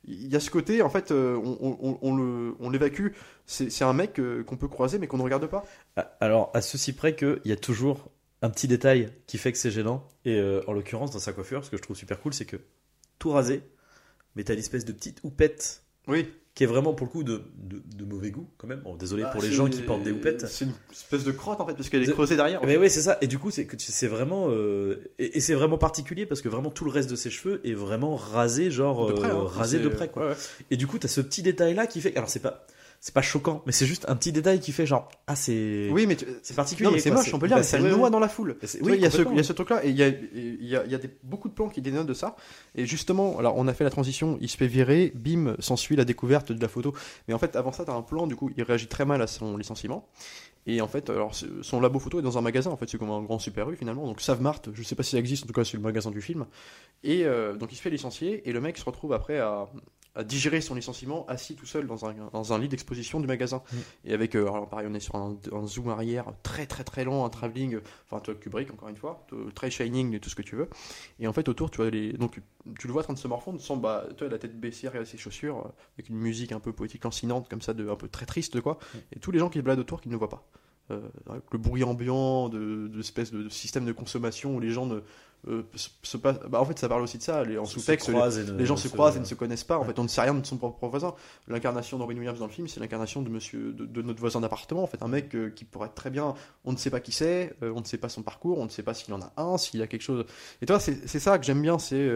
Il y a ce côté, en fait, euh, on, on- on- on le, on l'évacue. C'est c'est un mec euh, qu'on peut croiser, mais qu'on ne regarde pas. Ah, Alors, à ceci près qu'il y a toujours un petit détail qui fait que c'est gênant. Et euh, en l'occurrence, dans sa coiffure, ce que je trouve super cool, c'est que tout rasé, mais t'as l'espèce de petite houppette Oui. Qui est vraiment pour le coup de, de, de mauvais goût quand même. Bon, désolé pour les gens qui portent des houpettes. C'est une espèce de crotte, en fait, parce qu'elle est creusée derrière. Mais fait. oui, c'est ça. Et du coup, c'est que tu- c'est vraiment euh, et, et c'est vraiment particulier parce que vraiment tout le reste de ses cheveux est vraiment rasé, genre De près, euh, hein. rasé de près quoi. ouais, ouais. Et du coup, t'as ce petit détail là qui fait. Alors c'est pas c'est pas choquant, mais c'est juste un petit détail qui fait genre ah c'est Oui, mais tu- c'est particulier. Non, mais c'est moche, on peut dire, bah, mais ça noie dans la foule. Vois, Oui, il y a ce, complètement. il y a ce truc-là, et il y a, il y a, y a des, beaucoup de plans qui dénotent de ça. Et justement, alors on a fait la transition, il se fait virer, bim, s'ensuit la découverte de la photo. Mais en fait, avant ça, t'as un plan, du coup, il réagit très mal à son licenciement. Et en fait, alors son labo photo est dans un magasin, en fait, c'est comme un grand super U finalement. Donc Savmart, je sais pas si ça existe, en tout cas c'est le magasin du film. Et euh, donc il se fait licencier et le mec se retrouve après à, à digérer son licenciement assis tout seul dans un, dans un lit d'exposition du magasin. Mm. Et avec, euh, alors pareil, on est sur un, un zoom arrière très très très long, un travelling, enfin toi Kubrick encore une fois, très shining et tout ce que tu veux. Et en fait autour, tu vois les, donc tu le vois en train de se morfondre, sans bah, toi la tête baissée, regarder ses chaussures, euh, avec une musique un peu poétique lancinante comme ça, de, un peu très triste quoi. Et tous les gens qui se baladent autour qui ne le voient pas. Euh, avec le bruit ambiant, de, de espèce de système de consommation où les gens ne euh, se, se passent- bah, en fait ça parle aussi de ça, les, en sous-texte, les, gens se se- croisent et ne se connaissent pas. En Ouais. fait, on ne sait rien de son propre voisin. L'incarnation d'Henry Williams dans le film, c'est l'incarnation de monsieur, de, de notre voisin d'appartement. En fait, un mec euh, qui pourrait être très bien. On ne sait pas qui c'est, on ne sait pas son parcours, on ne sait pas s'il en a un, s'il a quelque chose. Et toi, c'est c'est ça que j'aime bien. C'est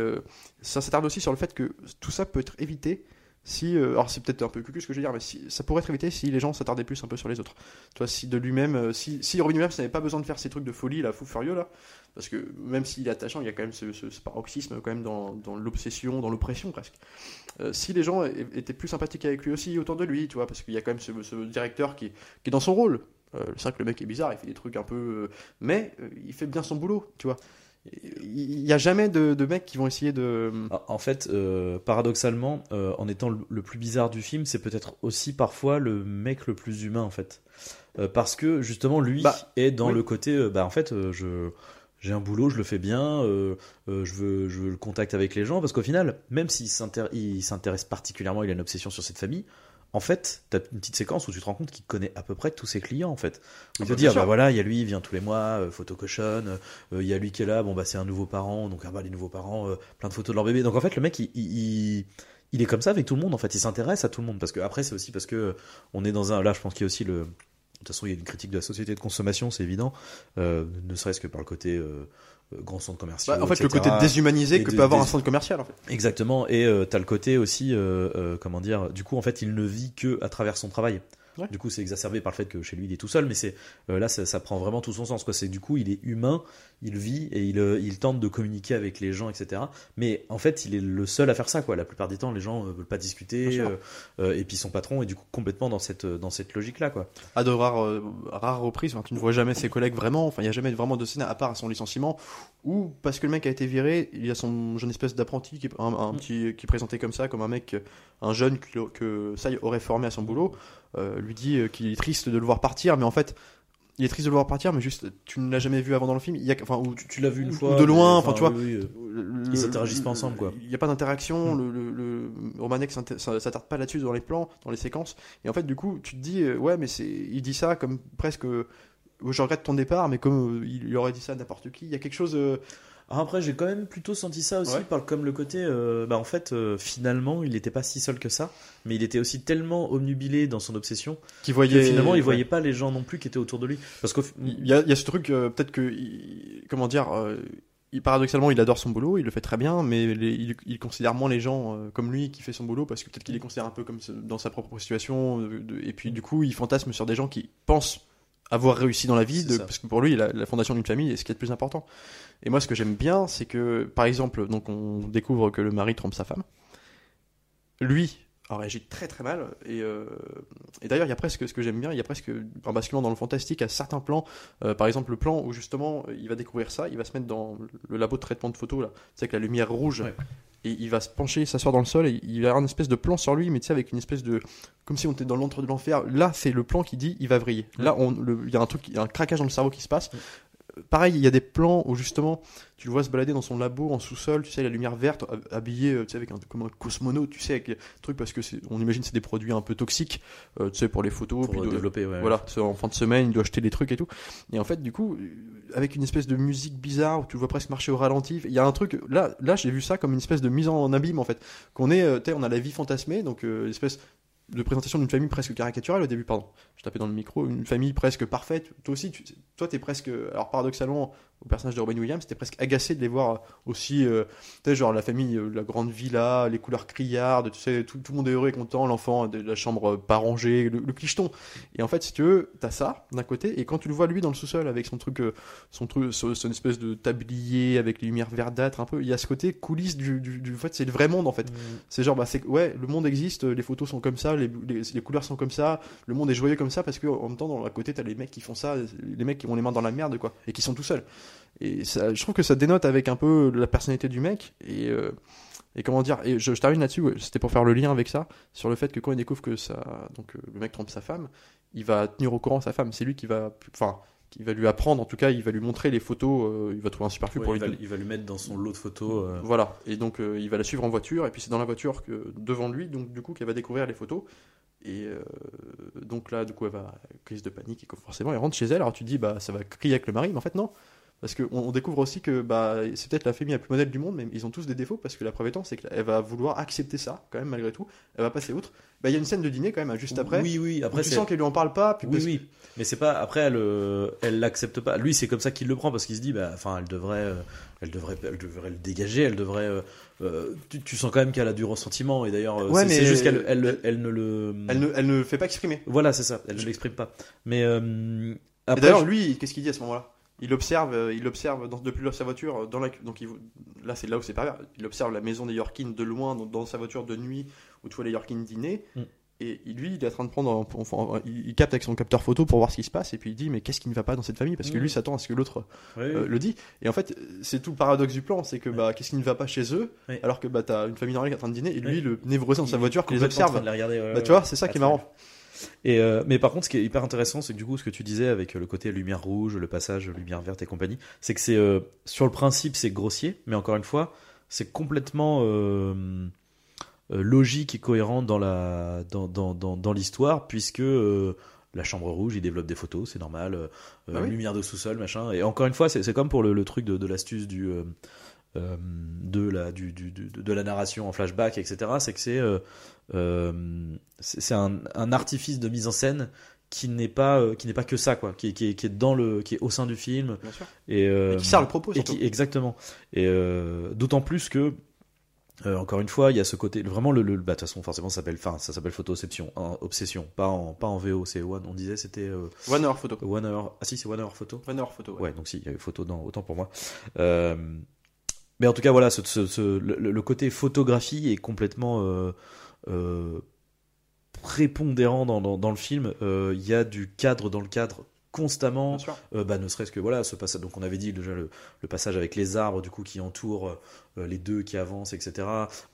ça s'attarde aussi sur le fait que tout ça peut être évité. Si, euh, alors c'est peut-être un peu cucu ce que je veux dire, mais si, ça pourrait être évité si les gens s'attardaient plus un peu sur les autres. Toi, si de lui-même, euh, si, si Robin Williams n'avait pas besoin de faire ces trucs de folie, là, fou furieux là, parce que même s'il est attachant, il y a quand même ce, paroxysme quand même dans, l'obsession, dans l'oppression presque. Euh, si les gens étaient plus sympathiques avec lui aussi, autour de lui, tu vois, parce qu'il y a quand même ce, directeur qui, qui est dans son rôle. Euh, c'est vrai que le mec est bizarre, il fait des trucs un peu, mais il fait bien son boulot, tu vois. Il n'y a jamais de, de mecs qui vont essayer de. En- fait, euh, paradoxalement, euh, en étant le, le plus bizarre du film, c'est peut-être aussi parfois le mec le plus humain en fait, Euh, parce que justement lui Bah, est dans oui. le côté, bah en fait, je j'ai un boulot, je le fais bien, je veux je veux le contact avec les gens, parce qu'au final, même s'il s'intér- il s'intéresse particulièrement, il a une obsession sur cette famille. En fait, t'as une petite séquence où tu te rends compte qu'il connaît à peu près tous ses clients en fait. Il Ah te ah bah voilà, il y a lui, il vient tous les mois, euh, photo cochonne. euh, Il y a lui qui est là, bon bah c'est un nouveau parent, donc ah bah les nouveaux parents, euh, plein de photos de leur bébé. Donc en fait le mec il, il, il- est comme ça avec tout le monde en fait, il s'intéresse à tout le monde parce que après c'est aussi parce que on est dans un là je pense qu'il y a aussi le de toute façon il y a une critique de la société de consommation c'est évident, ne serait-ce que par le côté euh, euh, grand centre commercial. Bah, en fait, le côté déshumanisé Et que de- peut avoir un centre commercial, en fait. Exactement, et euh, t'as le côté aussi, euh, euh, comment dire, du coup en fait il ne vit que à travers son travail. Ouais. Du coup c'est exacerbé par le fait que chez lui il est tout seul, mais c'est euh, là ça, ça prend vraiment tout son sens. Quoi. C'est du coup il est humain, il vit et il, euh, il tente de communiquer avec les gens, etc. Mais en fait il est le seul à faire ça. Quoi. La plupart du temps les gens euh, veulent pas discuter, euh, et puis son patron est du coup complètement dans cette, dans cette logique là. Quoi. À de rares, euh, rares reprises, enfin, tu ne vois jamais ses collègues vraiment, enfin, il n'y a jamais vraiment de scène à part à son licenciement, ou parce que le mec a été viré, il y a son jeune espèce d'apprenti qui, un, un Mm. petit, qui est présenté comme ça, comme un mec, un jeune que, que ça aurait formé à son boulot, euh, lui dit qu'il est triste de le voir partir, mais en fait, il est triste de le voir partir, mais juste, tu ne l'as jamais vu avant dans le film, il y a, enfin, ou tu, Tu l'as vu une Ou fois de loin, enfin, tu vois. oui, oui, le- Ils interagissent pas ensemble, quoi. Il n'y a pas d'interaction, Mm. le, le, Romanek s'attarde pas là-dessus dans les plans, dans les séquences. Et en fait, du coup, tu te dis, euh, ouais, mais c'est, il dit ça comme presque, euh, je regrette ton départ, mais comme euh, il aurait dit ça à n'importe qui. Il y a quelque chose. Après, j'ai quand même plutôt senti ça aussi, Ouais. par, comme le côté, euh, bah en fait, euh, finalement, il n'était pas si seul que ça, mais il était aussi tellement omnubilé dans son obsession qui que voyait. finalement, il ouais. voyait pas les gens non plus qui étaient autour de lui. Parce qu'au Il y a, il y a ce truc, euh, peut-être que, comment dire, il, paradoxalement, il adore son boulot, il le fait très bien, mais les- il, il considère moins les gens euh, comme lui qui fait son boulot parce que peut-être qu'il les considère un peu comme dans sa propre situation, de- et puis du coup, il fantasme sur des gens qui pensent avoir réussi dans la vie, C'est de- parce que pour lui, la, la fondation d'une famille est ce qui est le plus important. Et moi, ce que j'aime bien, c'est que, par exemple, donc on découvre que le mari trompe sa femme. Lui a réagi très très mal, et, euh, et d'ailleurs, il y a presque, ce que j'aime bien, il y a presque un basculement dans le fantastique à certains plans euh, par exemple, le plan où justement il va découvrir ça, il va se mettre dans le labo de traitement de photos là, sais, avec la lumière rouge, Ouais. Et il va se pencher, s'asseoir dans le sol, et il avoir une espèce de plan sur lui, mais tu sais, avec une espèce de. comme si on était dans l'entre de l'enfer. Là, c'est le plan qui dit il va vriller. Là, il y a un truc, il y a un craquage dans le cerveau qui se passe. Pareil, il y a des plans où justement tu le vois se balader dans son labo en hau-sol, tu sais, la lumière verte, hab- habillé, euh, tu sais, avec un, comme un cosmonaute, tu sais, avec des trucs parce que c'est, on imagine que c'est des produits un peu toxiques, euh, tu sais, pour les photos, pour puis développer, ouais. voilà, en fin de semaine, il doit acheter des trucs et tout. Et en fait, du coup, euh, avec une espèce de musique bizarre où tu le vois presque marcher au ralenti, il y a un truc. Là, là j'ai vu ça comme une espèce de mise en abîme en fait. Qu'on est, tu sais, on a la vie fantasmée, donc euh, une espèce de présentation d'une famille presque caricaturale au début, pardon. Je tapais dans le micro, une famille presque parfaite. Toi aussi, tu, toi, t'es presque. Alors paradoxalement, au personnage de Robin Williams, t'es presque agacé de les voir aussi, euh, tu sais, genre la famille, euh, la grande villa, les couleurs criardes, tu sais, tout, tout le monde est heureux et content, l'enfant de la chambre pas rangée, le, le clicheton. Et en fait, si tu veux, t'as ça d'un côté, et quand tu le vois lui dans le sous-sol avec son truc, euh, son truc, son, son espèce de tablier avec les lumières verdâtres un peu, il y a ce côté coulisses du, du, du fait, c'est le vrai monde en fait. C'est genre, bah, c'est ouais, le monde existe, les photos sont comme ça, les, les, les couleurs sont comme ça, le monde est joyeux comme ça parce que en même temps, dans, à côté, t'as les mecs qui font ça, les mecs qui ont les mains dans la merde, quoi, et qui sont tout seuls. Et ça, je trouve que ça dénote avec un peu la personnalité du mec et euh, et comment dire et je, je termine là-dessus ouais, c'était pour faire le lien avec ça sur le fait que quand il découvre que ça donc euh, le mec trompe sa femme il va tenir au courant sa femme. C'est lui qui va enfin qui va lui apprendre en tout cas il va lui montrer les photos euh, il va trouver un superflu Ouais, pour il, lui va, il va lui mettre dans son lot de photos. euh, voilà. Et donc euh, il va la suivre en voiture et puis c'est dans la voiture que devant lui donc du coup qu'elle va découvrir les photos. Et donc là du coup elle va crise de panique et forcément elle rentre chez elle. Alors tu te dis bah ça va crier avec le mari mais en fait non parce qu'on on découvre aussi que bah, c'est peut-être la famille la plus modèle du monde, mais ils ont tous des défauts parce que la preuve étant, c'est qu'elle va vouloir accepter ça, quand même, malgré tout. Elle va passer outre. Bah, Il y a une scène de dîner, quand même, juste après. Oui, oui. Après, tu sens qu'elle lui en parle pas. Puis Oui, parce- oui. Mais c'est pas. Après, elle, euh, elle l'accepte pas. Lui, c'est comme ça qu'il le prend parce qu'il se dit, bah, enfin, elle devrait, euh, elle devrait, elle devrait le dégager. Elle devrait. euh, tu, tu sens quand même qu'elle a du ressentiment. Et d'ailleurs, Ouais, c'est juste qu'elle, elle, elle ne le. Elle ne, elle ne le fait pas exprimer. Voilà, c'est ça. Elle ne l'exprime pas. Mais d'ailleurs, je- lui, qu'est-ce qu'il dit à ce moment-là? Il observe, euh, il observe dans, depuis sa voiture, dans la, donc il, là c'est là où c'est pervers. Il observe la maison des Yorkines de loin, dans, dans sa voiture de nuit, où tu vois les Yorkines dîner. Mm. Et lui, il est en train de prendre, enfin, il, capte avec son capteur photo pour voir ce qui se passe, et puis il dit mais qu'est-ce qui ne va pas dans cette famille? Parce que Mm. lui s'attend à ce que l'autre Oui, euh, oui. le dit. Et en fait, c'est tout le paradoxe du plan, c'est que bah qu'est-ce qui ne va pas chez eux, alors que bah t'as une famille normale qui est en train de dîner, et lui le névrosé dans sa voiture qui les observe. de les regarder, ouais, Bah tu vois, c'est ça qui est Ah, marrant. Et euh, mais par contre, ce qui est hyper intéressant, c'est que du coup, ce que tu disais avec euh, le côté lumière rouge, le passage lumière verte et compagnie, c'est que c'est euh, sur le principe, c'est grossier, mais encore une fois, c'est complètement euh, logique et cohérent dans la dans dans dans, dans l'histoire, puisque la chambre rouge, il développe des photos, c'est normal, Bah oui. lumière de sous-sol, machin. Et encore une fois, c'est comme pour le, le truc de, de l'astuce du de la du, du- du- de la narration en flashback, etc. C'est que c'est c'est c'est un, un artifice de mise en scène qui n'est pas euh, qui n'est pas que ça quoi, qui, est- qui qui est dans le qui est au sein du film Bien sûr. et, euh, Et qui sert le propos et surtout. qui- exactement. Et euh, d'autant plus que euh, encore une fois, il y a ce côté vraiment le, le bah, de toute façon forcément ça s'appelle enfin ça s'appelle photoception, hein, obsession, pas en pas en VO, c'est one on disait c'était euh, One Hour Photo. one hour. Ah si, c'est one hour photo. One Hour Photo. ouais. Ouais, donc si, il y avait photo dans autant pour moi. Euh, mais en tout cas, voilà, ce, ce- ce- le, le côté photographie est complètement euh, euh, prépondérant dans, dans, dans le film. Euh, Il y a du cadre dans le cadre constamment. Euh, bah, ne serait-ce que voilà ce passage donc on avait dit déjà le, le passage avec les arbres du coup qui entourent euh, les deux qui avancent etc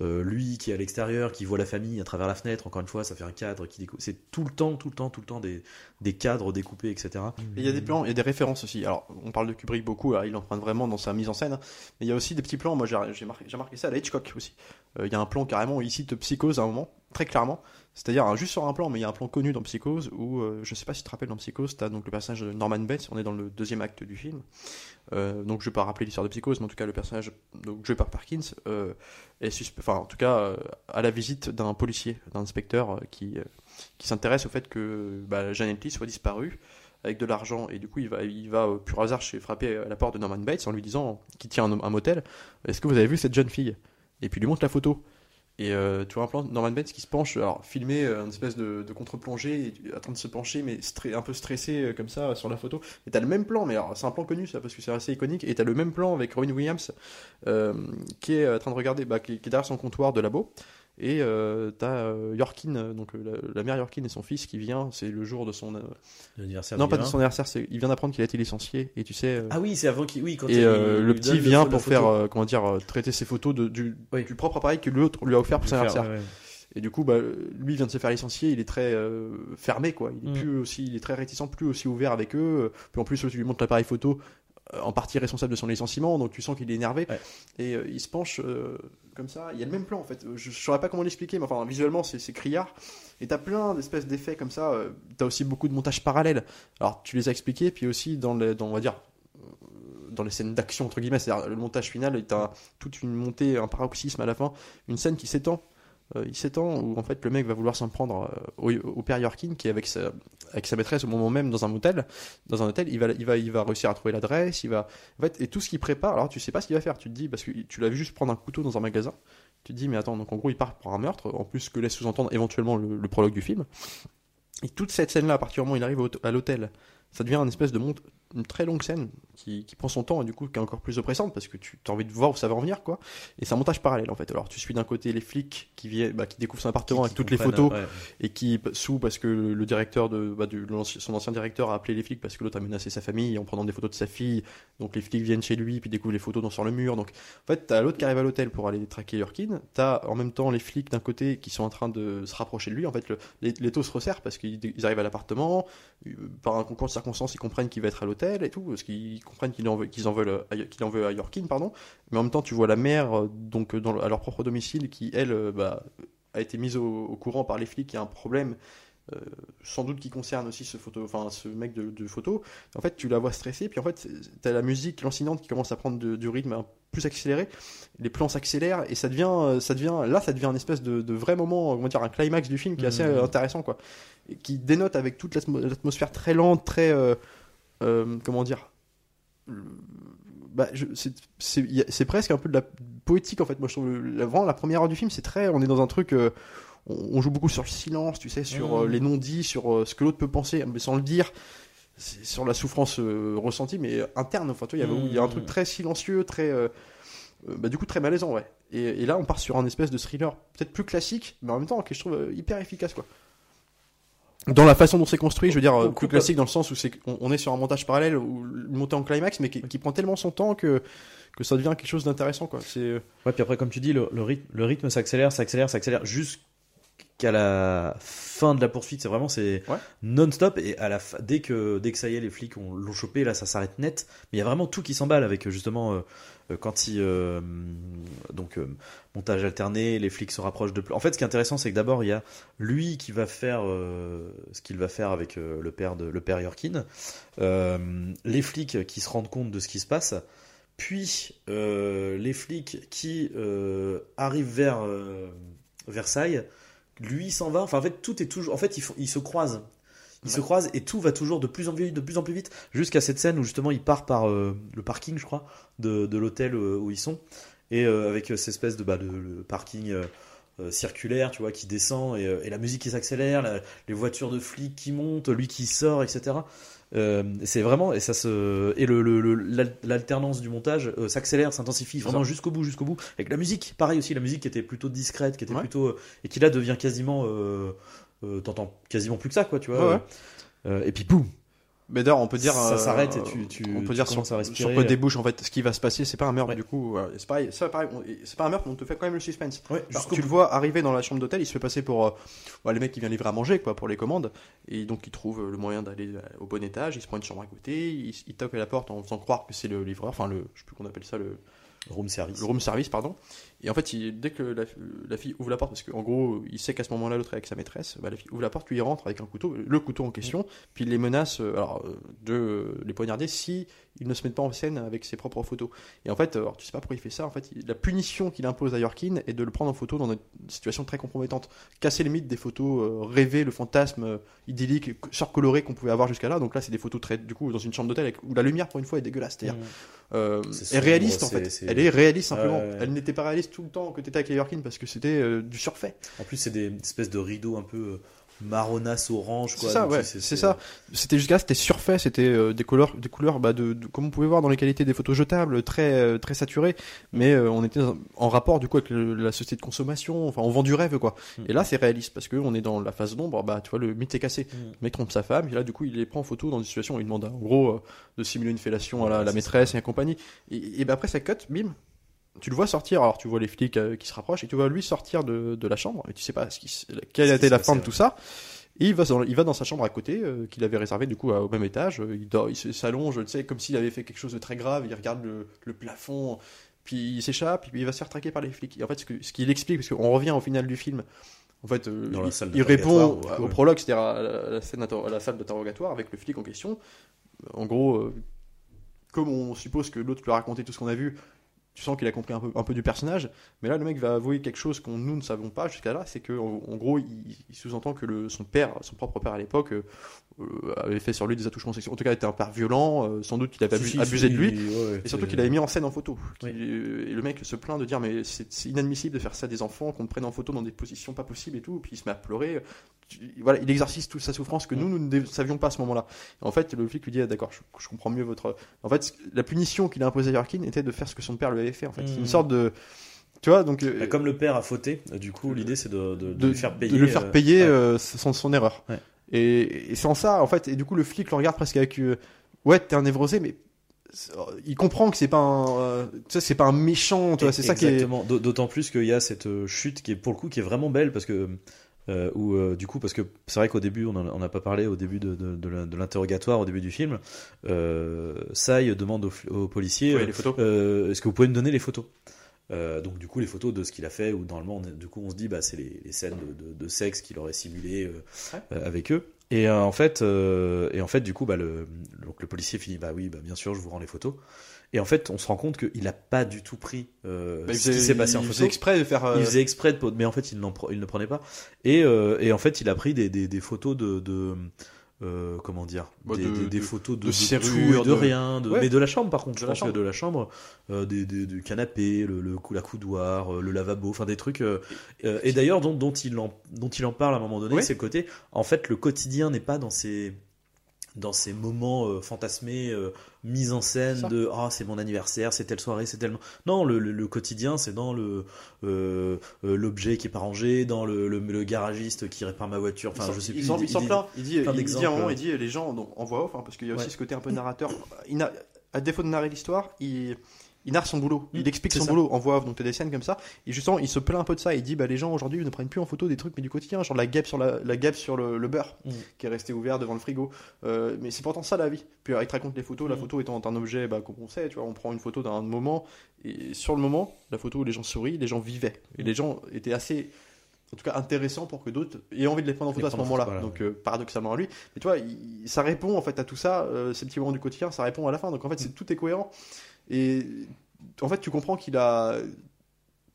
Euh, lui qui est à l'extérieur qui voit la famille à travers la fenêtre encore une fois ça fait un cadre qui découpe c'est tout le temps tout le temps tout le temps des, des cadres découpés etc Et il y a des plans, il y a des références aussi. Alors, on parle de Kubrick beaucoup, alors il emprunte vraiment dans sa mise en scène. hein. Mais il y a aussi des petits plans, moi j'ai j'ai marqué, marqué ça à la Hitchcock aussi. Euh, il y a un plan carrément où il cite Psychose à un moment, très clairement. C'est-à-dire, juste sur un plan, mais il y a un plan connu dans Psychose où, euh, je sais pas si tu te rappelles dans Psychose, t'as donc le personnage de Norman Bates, on est dans le deuxième acte du film. Euh, donc je vais pas rappeler l'histoire de Psychose, mais en tout cas le personnage donc, joué par Parkins euh, est suspe- enfin en tout cas euh, à la visite d'un policier, d'un inspecteur qui, qui s'intéresse au fait que bah, Janet Lee soit disparue avec de l'argent. Et du coup il va il va au pur hasard chez frapper à la porte de Norman Bates en lui disant qui tient un, un motel est-ce que vous avez vu cette jeune fille? Et puis il lui montre la photo et euh, tu vois un plan Norman Bates qui se penche alors filmé euh, une espèce de, de contre-plongée en train de se pencher mais un peu stressé euh, comme ça sur la photo. Et t'as le même plan mais alors c'est un plan connu ça parce que c'est assez iconique et t'as le même plan avec Robin Williams euh, qui est en train de regarder bah, qui est derrière son comptoir de labo et euh, t'as euh, Yorkin, euh, donc la, la mère Yorkin et son fils qui vient, c'est le jour de son... l'anniversaire non, pas de son anniversaire, c'est- il vient d'apprendre qu'il a été licencié, et tu sais... Ah oui, c'est avant qu'il. Oui, quand et il- le petit donne vient pour faire, comment dire, traiter ses photos de, du, Oui. du propre appareil que l'autre lui a offert pour son anniversaire. ouais, ouais. Et du coup, bah, lui vient de se faire licencier, il est très euh, fermé, quoi. Il est Mm. plus aussi, il est très réticent, plus aussi ouvert avec eux. Puis en plus, tu lui montres l'appareil photo, en partie responsable de son licenciement, donc tu sens qu'il est énervé. Ouais. Et euh, il se penche euh, comme ça. Il y a le même plan en fait. Je, je saurais pas comment l'expliquer, mais enfin visuellement c'est criard. Et t'as plein d'espèces d'effets comme ça. euh, T'as aussi beaucoup de montages parallèles. Alors tu les as expliqués, puis aussi dans, les, dans on va dire euh, dans les scènes d'action entre guillemets, c'est-à-dire le montage final, t'as toute une montée, un paroxysme à la fin, une scène qui s'étend euh, il s'étend où en fait le mec va vouloir s'en prendre euh, au, père Yorkin qui est avec sa, avec sa maîtresse au moment même dans un motel. Dans un hôtel, il va, il va, il va réussir à trouver l'adresse. Il va, en fait, et tout ce qu'il prépare. Alors tu sais pas ce qu'il va faire. Tu te dis parce que tu l'as vu juste prendre un couteau dans un magasin. Tu te dis mais attends donc en gros il part pour un meurtre. En plus que laisse sous-entendre éventuellement le, le, prologue du film. Et toute cette scène là, à partir du moment où il arrive à l'hôtel, ça devient une espèce de monte une très longue scène qui, qui, prend son temps et du coup qui est encore plus oppressante parce que tu as envie de voir où ça va en venir quoi. Et c'est un montage parallèle en fait. Alors tu suis d'un côté les flics qui viennent bah, qui découvrent son appartement qui, avec toutes les photos ouais. et qui sous parce que le directeur de, bah, de son ancien directeur a appelé les flics parce que l'autre a menacé sa famille en prenant des photos de sa fille. Donc les flics viennent chez lui puis découvrent les photos dans, sur le mur. Donc en fait t'as l'autre qui arrive à l'hôtel pour aller traquer Yorkin t'as en même temps les flics d'un côté qui sont en train de se rapprocher de lui. En fait le, les, les taux se resserrent parce qu'ils arrivent à l'appartement. Par un concours de circonstances ils comprennent qu'il va être à l'hôtel et tout parce qu'ils comprennent qu'ils en, qu'ils en veulent qu'il en veut à Yorkin pardon. Mais en même temps tu vois la mère donc dans, à leur propre domicile qui elle bah, a été mise au, au, courant par les flics qu'il y a un problème euh, sans doute qui concerne aussi ce photo enfin ce mec de, de, photo. En fait tu la vois stressée puis en fait t'as la musique lancinante qui commence à prendre de, du rythme plus accéléré. Les plans s'accélèrent et ça devient ça devient là ça devient un espèce de, de vrai moment va dire un climax du film qui est assez mmh. intéressant quoi. Et qui dénote avec toute l'atmosphère très lente très euh, euh, comment dire? Bah, c'est presque un peu de la poétique en fait. Moi je trouve la, vraiment la première heure du film c'est très on est dans un truc euh, on, on, joue beaucoup sur le silence tu sais sur mmh. les non-dits sur ce que l'autre peut penser mais sans le dire. Sur la souffrance euh, ressentie mais interne enfin tu vois, il y, mmh. a un truc très silencieux très euh, bah, du coup très malaisant ouais. Et, et, là on part sur un espèce de thriller peut-être plus classique mais en même temps que je trouve hyper efficace quoi dans la façon dont c'est construit, je veux dire, plus classique dans le sens où c'est on, on, est sur un montage parallèle ou une montée en climax, mais qui, qui, prend tellement son temps que que ça devient quelque chose d'intéressant, quoi. C'est ouais, puis après, comme tu dis, le, le rythme, le rythme s'accélère, s'accélère, s'accélère jusqu'à la fin de la poursuite. C'est vraiment c'est ouais. non-stop et à la fa... dès que dès que ça y est, les flics l'ont chopé, là, ça s'arrête net. Mais il y a vraiment tout qui s'emballe avec justement. Euh, quand il euh, donc euh, montage alterné, les flics se rapprochent de plus. En fait, ce qui est intéressant, c'est que d'abord il y a lui qui va faire euh, ce qu'il va faire avec euh, le père de le père Yorkin, euh, les flics qui se rendent compte de ce qui se passe, puis les flics qui arrivent vers Versailles. Lui s'en va. Enfin, en fait, tout est toujours. En fait, ils se croisent. Ils ouais. se croisent et tout va toujours de plus en plus, de plus, en plus vite jusqu'à cette scène où justement il part par euh, le parking, je crois, de, de l'hôtel euh, où ils sont et euh, avec cette espèce de, bah, de, parking circulaire, tu vois, qui descend et, et la musique qui s'accélère, les voitures de flics qui montent, lui qui sort, etc. C'est vraiment et ça se et le, le, le l'alternance du montage s'accélère, s'intensifie vraiment jusqu'au bout, jusqu'au bout. Avec la musique, pareil aussi, la musique qui était plutôt discrète, qui était ouais. plutôt et qui là devient quasiment t'entends quasiment plus que ça quoi tu vois ouais. Euh, et puis boum mais d'ailleurs, on peut dire ça s'arrête et tu, tu on peut tu dire sur, sur quoi débouche en fait ce qui va se passer. C'est pas un meurtre ouais. du coup. C'est pareil, c'est pareil. C'est pas un meurtre, mais on te fait quand même le suspense. Ouais, Alors, tu le vois arriver dans la chambre d'hôtel, il se fait passer pour euh, ouais, le mec qui vient livrer à manger quoi pour les commandes et donc il trouve le moyen d'aller au bon étage. Il se prend une chambre à côté, il, il toque à la porte en faisant croire que c'est le livreur, enfin le, je sais plus qu'on appelle ça le room service. Le room service, pardon. Et en fait, il, dès que la, la, fille ouvre la porte, parce qu'en gros, il sait qu'à ce moment-là, l'autre est avec sa maîtresse, bah, la fille ouvre la porte, lui il rentre avec un couteau, le couteau en question, puis il les menace euh, alors, de les poignarder si ils ne se mettent pas en scène avec ses propres photos. Et en fait, alors, tu sais pas pourquoi il fait ça, en fait, il, la punition qu'il impose à Yorkin est de le prendre en photo dans une situation très compromettante. Casser les mythes des photos, euh, rêver le fantasme euh, idyllique, surcoloré qu'on pouvait avoir jusqu'à là. Donc là, c'est des photos très, du coup, dans une chambre d'hôtel où la lumière, pour une fois, est dégueulasse. C'est-à-dire, mmh. euh, est, réaliste, en fait. Elle est réaliste simplement. Elle n'était pas réaliste tout le temps que tu étais avec Yorkin parce que c'était euh, du surfait. En plus, c'est des espèces de rideaux un peu euh, marronasse orange quoi. C'est ça, ouais, c'est ça. C'était jusqu'à c'était surfait, c'était euh, des couleurs, des couleurs, bah, de, de, comme on pouvait voir dans les qualités des photos jetables, très euh, très saturées, mais euh, on était en rapport du coup avec le, la société de consommation. Enfin, on vend du rêve quoi. Mm. Et là, c'est réaliste parce que on est dans la phase d'ombre. Bah, tu vois, le mythe est cassé. Mm. Le mec trompe sa femme, et là, du coup, il les prend en photo dans une situation où il demande en gros de simuler une fellation à la, la maîtresse ça. et compagnie. Et, et bah, après, ça cut, bim, tu le vois sortir, alors tu vois les flics euh, qui se rapprochent et tu vois lui sortir de, de la chambre et tu sais pas ce qui, quelle a été la fin de tout ça. Et il va, dans, il va dans sa chambre à côté, euh, qu'il avait réservé du coup au même étage. Euh, il, dort, il s'allonge, tu sais, comme s'il avait fait quelque chose de très grave. Il regarde le, le plafond, puis il s'échappe, puis il va se faire traquer par les flics. Et en fait, ce, qu'il explique, parce qu'on revient au final du film, en fait, euh, il, il répond ouais, au ouais. prologue, c'est-à-dire à, scène, à la salle d'interrogatoire avec le flic en question. En gros, comme on suppose que l'autre peut raconter tout ce qu'on a vu, tu sens qu'il a compris un peu, un peu du personnage. Mais là, le mec va avouer quelque chose qu'on nous ne savons pas jusqu'à là, c'est que en, en gros, il, il sous-entend que le, son père, son propre père à l'époque, euh, euh, avait fait sur lui des attouchements sexuels. En tout cas, était un père violent. euh, sans doute qu'il avait Si, abu- si, abusé si, de lui. ouais, Et surtout qu'il avait mis en scène en photo. Oui. Et le mec se plaint de dire mais c'est inadmissible de faire ça à des enfants, qu'on prenne en photo dans des positions pas possibles et tout. Puis il se met à pleurer. Voilà, il exerce toute sa souffrance que nous, nous ne savions pas à ce moment-là. Et en fait, le flic lui dit ah, d'accord, je, je comprends mieux votre. En fait, la punition qu'il a imposée à Yarkin était de faire ce que son père lui avait fait. En fait, c'est une sorte de. Tu vois, donc. euh, Bah, Comme le père a fauté, euh, du coup, l'idée c'est de, de, de de, lui faire payer. de le faire euh, payer ouais. euh, son, son erreur. Ouais. Et, en ça, en fait, et du coup, le flic le regarde presque avec. euh, ouais, t'es un névrosé, mais. Il comprend que c'est pas un. euh, tu sais, c'est pas un méchant, tu vois, c'est ça qui est. D'autant plus qu'il y a cette chute qui est pour le coup qui est vraiment belle parce que euh, où, euh, du coup parce que c'est vrai qu'au début on n'a pas parlé au début de, l'interrogatoire au début du film. Euh, Sai demande au, fl- au policier Ouais, euh, est-ce que vous pouvez me donner les photos? Donc du coup les photos de ce qu'il a fait ou normalement on du coup on se dit bah c'est les, les scènes de, sexe qu'il aurait simulé Ouais. avec eux et en fait et en fait du coup bah le donc le policier finit bah oui bah bien sûr je vous rends les photos et en fait on se rend compte qu'il a pas du tout pris euh, Bah, il ce qui s'est passé en il photo faisait exprès de faire. euh, il faisait exprès de, mais en fait il, il ne prenait pas. Et, euh, et en fait il a pris des, des, des photos de, de comment dire, Bah, des, de- des- des de- photos de, de serrure, tout et de, rien, Ouais. mais de la chambre par contre. De je la pense que de la chambre, euh, du canapé, le, le cou- la coudoir, euh, le lavabo, enfin des trucs. et d'ailleurs dont, dont il en dont il en parle à un moment donné, Ouais. c'est le côté. En fait, le quotidien n'est pas dans ces dans ces moments euh, fantasmés, euh, mis en scène de ah c'est mon anniversaire, c'est telle soirée, c'est tellement non le, le, le quotidien c'est dans le euh, euh, l'objet qui est pas rangé, dans le, le, garagiste qui répare ma voiture. Enfin je sais plus. il s'en- il- il dit, plein il dit moment, il dit les gens en voix off, hein, parce qu'il y a aussi Ouais. ce côté un peu narrateur. Il n'a- à défaut de narrer l'histoire, il, il narre son boulot. Il Mm, explique c'est son ça. boulot en voix off. Donc t'as des scènes comme ça. Et justement, il se plaint un peu de ça. Il dit bah les gens aujourd'hui ne prennent plus en photo des trucs mais du quotidien, genre la guêpe sur la, la guêpe sur le, le beurre Mm. qui est resté ouvert devant le frigo. Euh, mais c'est pourtant ça la vie. Puis alors, il te raconte les photos. La Mm. photo étant un objet, bah, comme on sait, tu vois, on prend une photo d'un moment et sur le moment, la photo où les gens sourient, les gens vivaient et les gens étaient assez en tout cas intéressant pour que d'autres aient envie de les prendre en photo à ce moment-là. voilà, Donc euh, paradoxalement à lui. Mais tu vois, il- ça répond en fait à tout ça, euh, ces petits moments du quotidien, ça répond à la fin. Donc en fait, c'est tout est cohérent. Et en fait, tu comprends qu'il a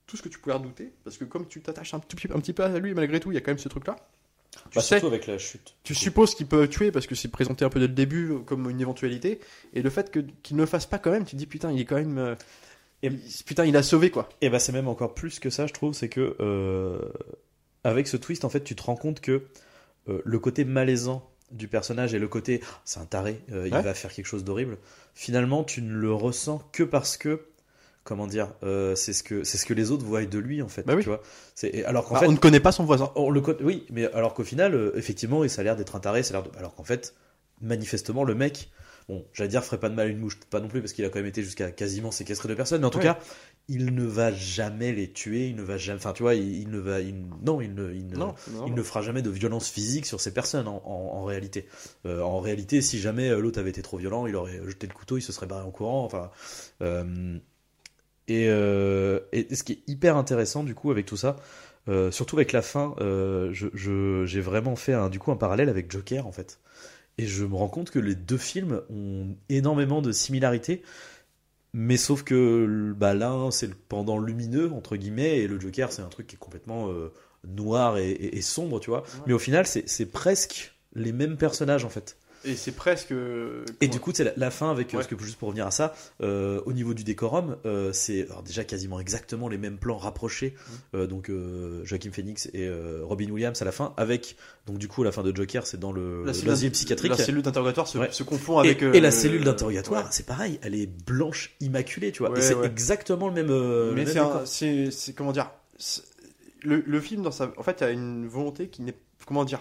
tout ce que tu pouvais redouter, parce que comme tu t'attaches un, un petit peu à lui, malgré tout, il y a quand même ce truc-là. Tu Bah, sais, surtout avec la chute. tu supposes qu'il peut tuer parce que c'est présenté un peu dès le début comme une éventualité, et le fait qu'il ne le fasse pas quand même, tu te dis putain, il est quand même, euh, Et- putain, il a sauvé quoi. Et bah c'est même encore plus que ça, je trouve, c'est que euh, avec ce twist, en fait, tu te rends compte que euh, le côté malaisant du personnage et le côté Ah, c'est un taré, euh, il va faire quelque chose d'horrible. Finalement, tu ne le ressens que parce que comment dire, euh, c'est ce que c'est ce que les autres voient de lui en fait. Bah oui. Tu vois. C'est alors qu'en Ah, fait, on ne connaît pas son voisin. on le oui, mais alors qu'au final, euh, effectivement, ça a l'air d'être un taré, ça a l'air de- alors qu'en fait, manifestement, le mec, bon, j'allais dire, ferait pas de mal à une mouche, pas non plus, parce qu'il a quand même été jusqu'à quasiment séquestrer deux personnes, mais en tout Ouais. cas, il ne va jamais les tuer, il ne va jamais, enfin, tu vois, il, il ne va, il- non, il ne, il ne, Non, non. il ne fera jamais de violence physique sur ces personnes en, en- en réalité. Euh, en réalité, si jamais euh, l'autre avait été trop violent, il aurait jeté le couteau, il se serait barré en courant. Enfin, euh, et, euh, et ce qui est hyper intéressant du coup avec tout ça, surtout avec la fin, je- j'ai vraiment fait un, du coup un parallèle avec Joker en fait. Et je me rends compte que les deux films ont énormément de similarités. Mais sauf que bah, l'un, c'est le pendant lumineux, entre guillemets, et le Joker, c'est un truc qui est complètement euh, noir et, et- et sombre, tu vois. Mais au final, c'est presque les mêmes personnages, en fait. Et c'est presque. Et du coup, c'est la, la fin avec, euh, Ouais. ce que juste pour revenir à ça, euh, au niveau du décorum, euh, c'est déjà quasiment exactement les mêmes plans rapprochés. Mmh. Euh, donc Joaquin Phoenix et Robin Williams à la fin, avec donc du coup la fin de Joker, c'est dans le l'asile psychiatrique. La cellule d'interrogatoire se, Ouais. se confond avec. et la cellule d'interrogatoire, ouais. c'est pareil, elle est blanche immaculée, tu vois. Et c'est exactement le même. Mais c'est comment dire le, le film dans sa en fait a une volonté qui n'est comment dire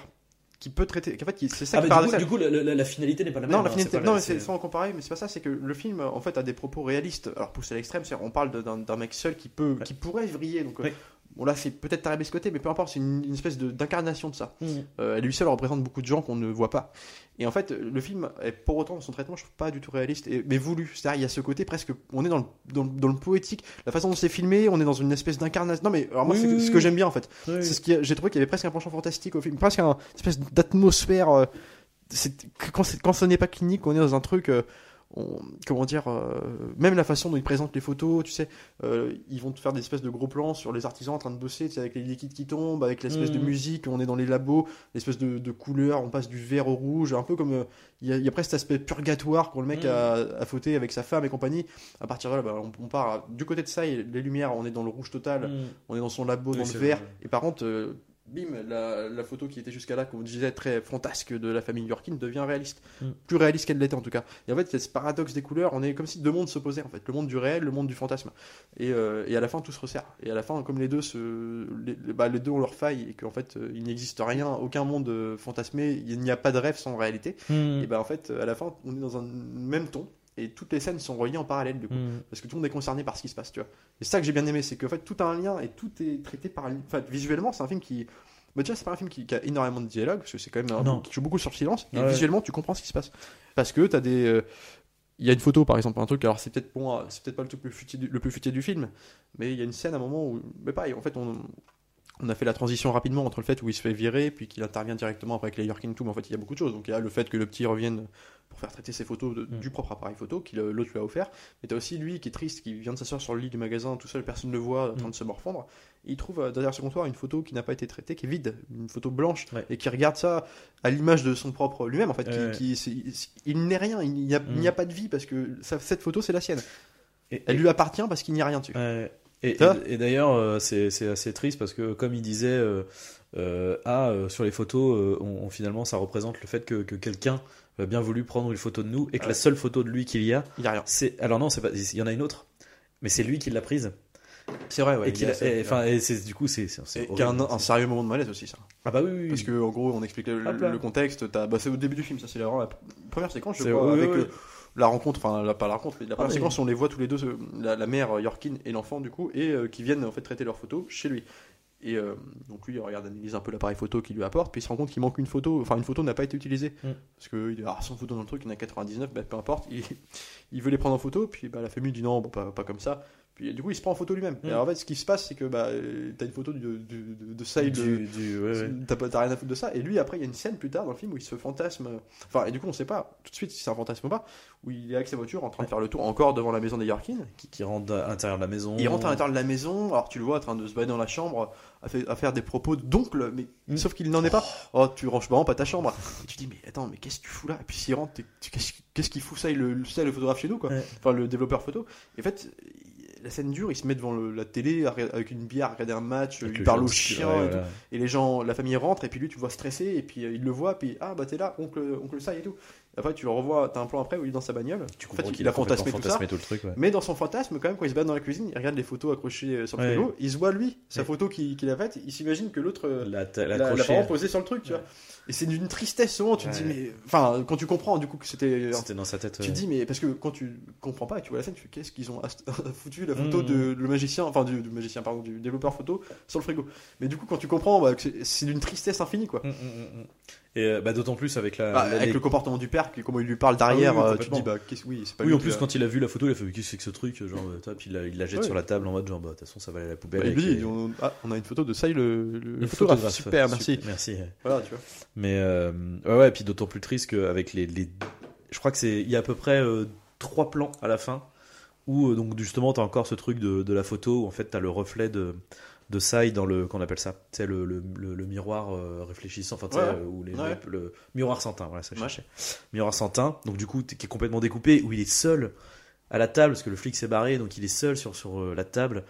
qui peut traiter qu'en fait c'est ça Ah, qui mais du coup, du coup, la, finalité n'est pas la même. non, la hein, finalité- non, c'est sans comparer, mais c'est pas ça. C'est que le film, en fait, a des propos réalistes. Alors poussé à l'extrême, c'est on parle d'un mec seul qui peut, qui pourrait vriller. Donc, euh, Ouais. Bon là, c'est peut-être tarabiscoté, mais peu importe. C'est une, une espèce de- d'incarnation de ça. Mm. Euh, elle lui seule représente beaucoup de gens qu'on ne voit pas. Et en fait, le film est pour autant son traitement, je trouve pas du tout réaliste, et, mais voulu. C'est-à-dire, il y a ce côté presque, on est dans le, dans, le- dans le poétique, la façon dont c'est filmé, on est dans une espèce d'incarnation. Non, mais alors moi, Oui, c'est oui, ce que j'aime bien en fait. Oui. C'est ce qui, j'ai trouvé qu'il y avait presque un penchant fantastique au film, presque un- une espèce d'atmosphère. euh, c'est- quand, c'est- quand ce n'est pas clinique, on est dans un truc. euh, on- comment dire, euh, même la façon dont ils présentent les photos, tu sais, euh, ils vont te faire des espèces de gros plans sur les artisans en train de bosser, tu sais, avec les liquides qui tombent, avec l'espèce de Mhm. musique, on est dans les labos, l'espèce de, de couleur, on passe du vert au rouge, un peu comme euh, il y, a, il y a presque cet aspect purgatoire quand le mec Mhm. a, a fauté avec sa femme et compagnie. À partir de là, bah, on, on part à- du côté de ça, et les lumières, on est dans le rouge total, Mm. on est dans son labo, Oui, dans le vert, vrai. et par contre, bim, la, la photo qui était jusqu'à là, comme on disait, très fantasque de la famille Yorkin devient réaliste. Mm. Plus réaliste qu'elle l'était en tout cas. Et en fait, il y a ce paradoxe des couleurs, on est comme si deux mondes s'opposaient en fait, le monde du réel, le monde du fantasme. Et, euh, et à la fin, tout se resserre. Et à la fin, comme les deux, se, les, les- bah, les deux ont leur faille et qu'en fait, euh, il n'existe rien, aucun monde euh, fantasmé, il n'y a pas de rêve sans réalité. Mm. Et bah en fait, à la fin, on est dans un même ton. Et toutes les scènes sont reliées en parallèle du coup Mm. parce que tout le monde est concerné par ce qui se passe, tu vois. Et c'est ça que j'ai bien aimé, c'est qu'en fait tout a un lien et tout est traité par. Enfin, visuellement, c'est un film qui. Bah, déjà, c'est pas un film qui, qui a énormément de dialogue, parce que c'est quand même un film qui joue beaucoup sur le silence, et Ouais. visuellement, tu comprends ce qui se passe. Parce que t'as des. euh, Il y a une photo, par exemple, un truc, alors c'est peut-être bon, c'est peut-être pas le truc le plus, futé du, le plus futé du film, mais il y a une scène à un moment où. Mais pareil, en fait, on. On a fait la transition rapidement entre le fait où il se fait virer, puis qu'il intervient directement après avec les Yorkin tout, mais en fait il y a beaucoup de choses. Donc il y a le fait que le petit revienne pour faire traiter ses photos de- Mm. du propre appareil photo, qu'il l'autre lui a offert. Mais t'as aussi lui qui est triste, qui vient de s'asseoir sur le lit du magasin tout seul, personne ne le voit, en train Mm. de se morfondre. Et il trouve euh, derrière ce comptoir une photo qui n'a pas été traitée, qui est vide, une photo blanche, Ouais. et qui regarde ça à l'image de son propre lui-même en fait. qui-. Qui, il n'est rien, il n'y a, Mm. pas de vie parce que ça- cette photo c'est la sienne. Et- Elle lui appartient parce qu'il n'y a rien dessus. Et, Ça et- et d'ailleurs, euh, c'est assez triste parce que, comme il disait, euh, euh, ah, euh, sur les photos, on, on- finalement, ça représente le fait que, que quelqu'un bien voulu prendre une photo de nous et que Ouais. la seule photo de lui qu'il y a, Il n'y a rien. c'est. Alors non, c'est pas. Il y en a une autre, mais c'est lui qui l'a prise. C'est vrai, et qu'il a- et, enfin, et c'est du coup, c'est. c'est- Et un, sérieux moment de malaise aussi, ça. Ah bah oui, oui, oui. Parce que en gros, on explique le, contexte. t'as- Bah, c'est au début du film, ça c'est la, vraiment la première séquence, je C'est- crois, oui, avec oui, euh, la rencontre, enfin la- pas la rencontre, mais la première oui. séquence, on les voit tous les deux, euh, la, la mère euh, Yorkin et l'enfant du coup, et euh, qui viennent en fait traiter leurs photos chez lui. Et euh, donc lui, il regarde, analyse un peu l'appareil photo qu'il lui apporte, puis il se rend compte qu'il manque une photo, enfin une photo n'a pas été utilisée. Mm. Parce que il y a ah, 100 photos dans le truc, il y en a 99, bah, peu importe, il, il veut les prendre en photo, puis bah, la famille dit non, bon, pas, pas comme ça. Puis du coup, il se prend en photo lui-même. Mm. Et alors, en fait, ce qui se passe, c'est que bah, euh, t'as une photo du- du- de, de ça et de, du, du- ouais, ouais. T'as rien à foutre de ça. Et lui, après, il y a une scène plus tard dans le film où il se fantasme. Enfin, et du coup, on sait pas tout de suite si c'est un fantasme ou pas. Où il est avec sa voiture en train de faire le tour encore devant la maison des Yorkin. Qui, qui rentre à l'intérieur de la maison. Il rentre à l'intérieur de la maison. Alors, tu le vois en train de se balader dans la chambre, à, fait- à faire des propos d'oncle, mais Mm. sauf qu'il n'en est pas. Oh, tu ranges vraiment pas ta chambre. Et tu dis, mais attends, mais qu'est-ce que tu fous là? Et puis s'il rentre, qu'est-ce qu'il fout? Ça il le, ça, le photographe chez nous, quoi. Enfin, le développeur photo. Et en fait. La scène dure, il se met devant le- la télé avec une bière, regarder un match, Avec il le parle chiens ouais, et tout. Et les gens, la famille rentre, et puis lui, tu vois stressé, et puis euh, il le voit, puis ah bah t'es là, oncle, oncle ça et tout. Après, tu le revois, t'as un plan après où il est dans sa bagnole. Tu En fait, comprends il qu'il a fantasmé tout ça. tout le truc. ouais. Mais dans son fantasme, quand même, quand il se bat dans la cuisine, il regarde les photos accrochées euh, sur le Ouais. frigo, il se voit lui, sa photo qu'il qu'il a faite, il s'imagine que l'autre euh, La, vraiment posé sur le truc, tu vois. Et c'est d'une tristesse souvent, tu te dis, mais. Enfin, quand tu comprends du coup que c'était. C'était dans sa tête. Tu te dis, mais parce que quand tu comprends pas et tu vois la scène, tu fais qu'est-ce qu'ils ont foutu la photo Mhm. de le magicien, enfin du, du magicien, pardon, du développeur photo sur le frigo. Mais du coup, quand tu comprends, bah, c'est- d'une tristesse infinie quoi. Mm, mm, mm, mm. Et euh, bah, d'autant plus avec la. Bah, la- avec les- le comportement du père, qui- comment il lui parle derrière, Ah oui, oui, euh, tu te dis, bah, oui, c'est pas Oui, lui en plus, a- quand il a vu la photo, il a fait Qu'est-ce que c'est que ce truc Genre, euh, toi, puis il la, il la jette Ouais. sur la table en mode genre, bah, de toute façon, ça va aller à la poubelle. Bah, les- on, ah, on a une photo de ça, le, le, le photographe. Super, merci. Merci. Voilà, tu vois. Mais euh, ouais, ouais, et puis d'autant plus triste qu'avec les, les. Je crois que c'est. Il y a à peu près euh, trois plans à la fin où, donc, justement, t'as encore ce truc de, de la photo où en fait t'as le reflet de. De Sai dans le qu'on appelle ça, c'est le, le, le, le miroir euh, réfléchissant, enfin tu Ouais. euh, les, Ouais. le, miroir sans teint, voilà ça Ouais. cherchais. Miroir sans teint, donc du coup qui est complètement découpé, où il est seul à la table parce que le flic s'est barré, donc il est seul sur sur euh, la table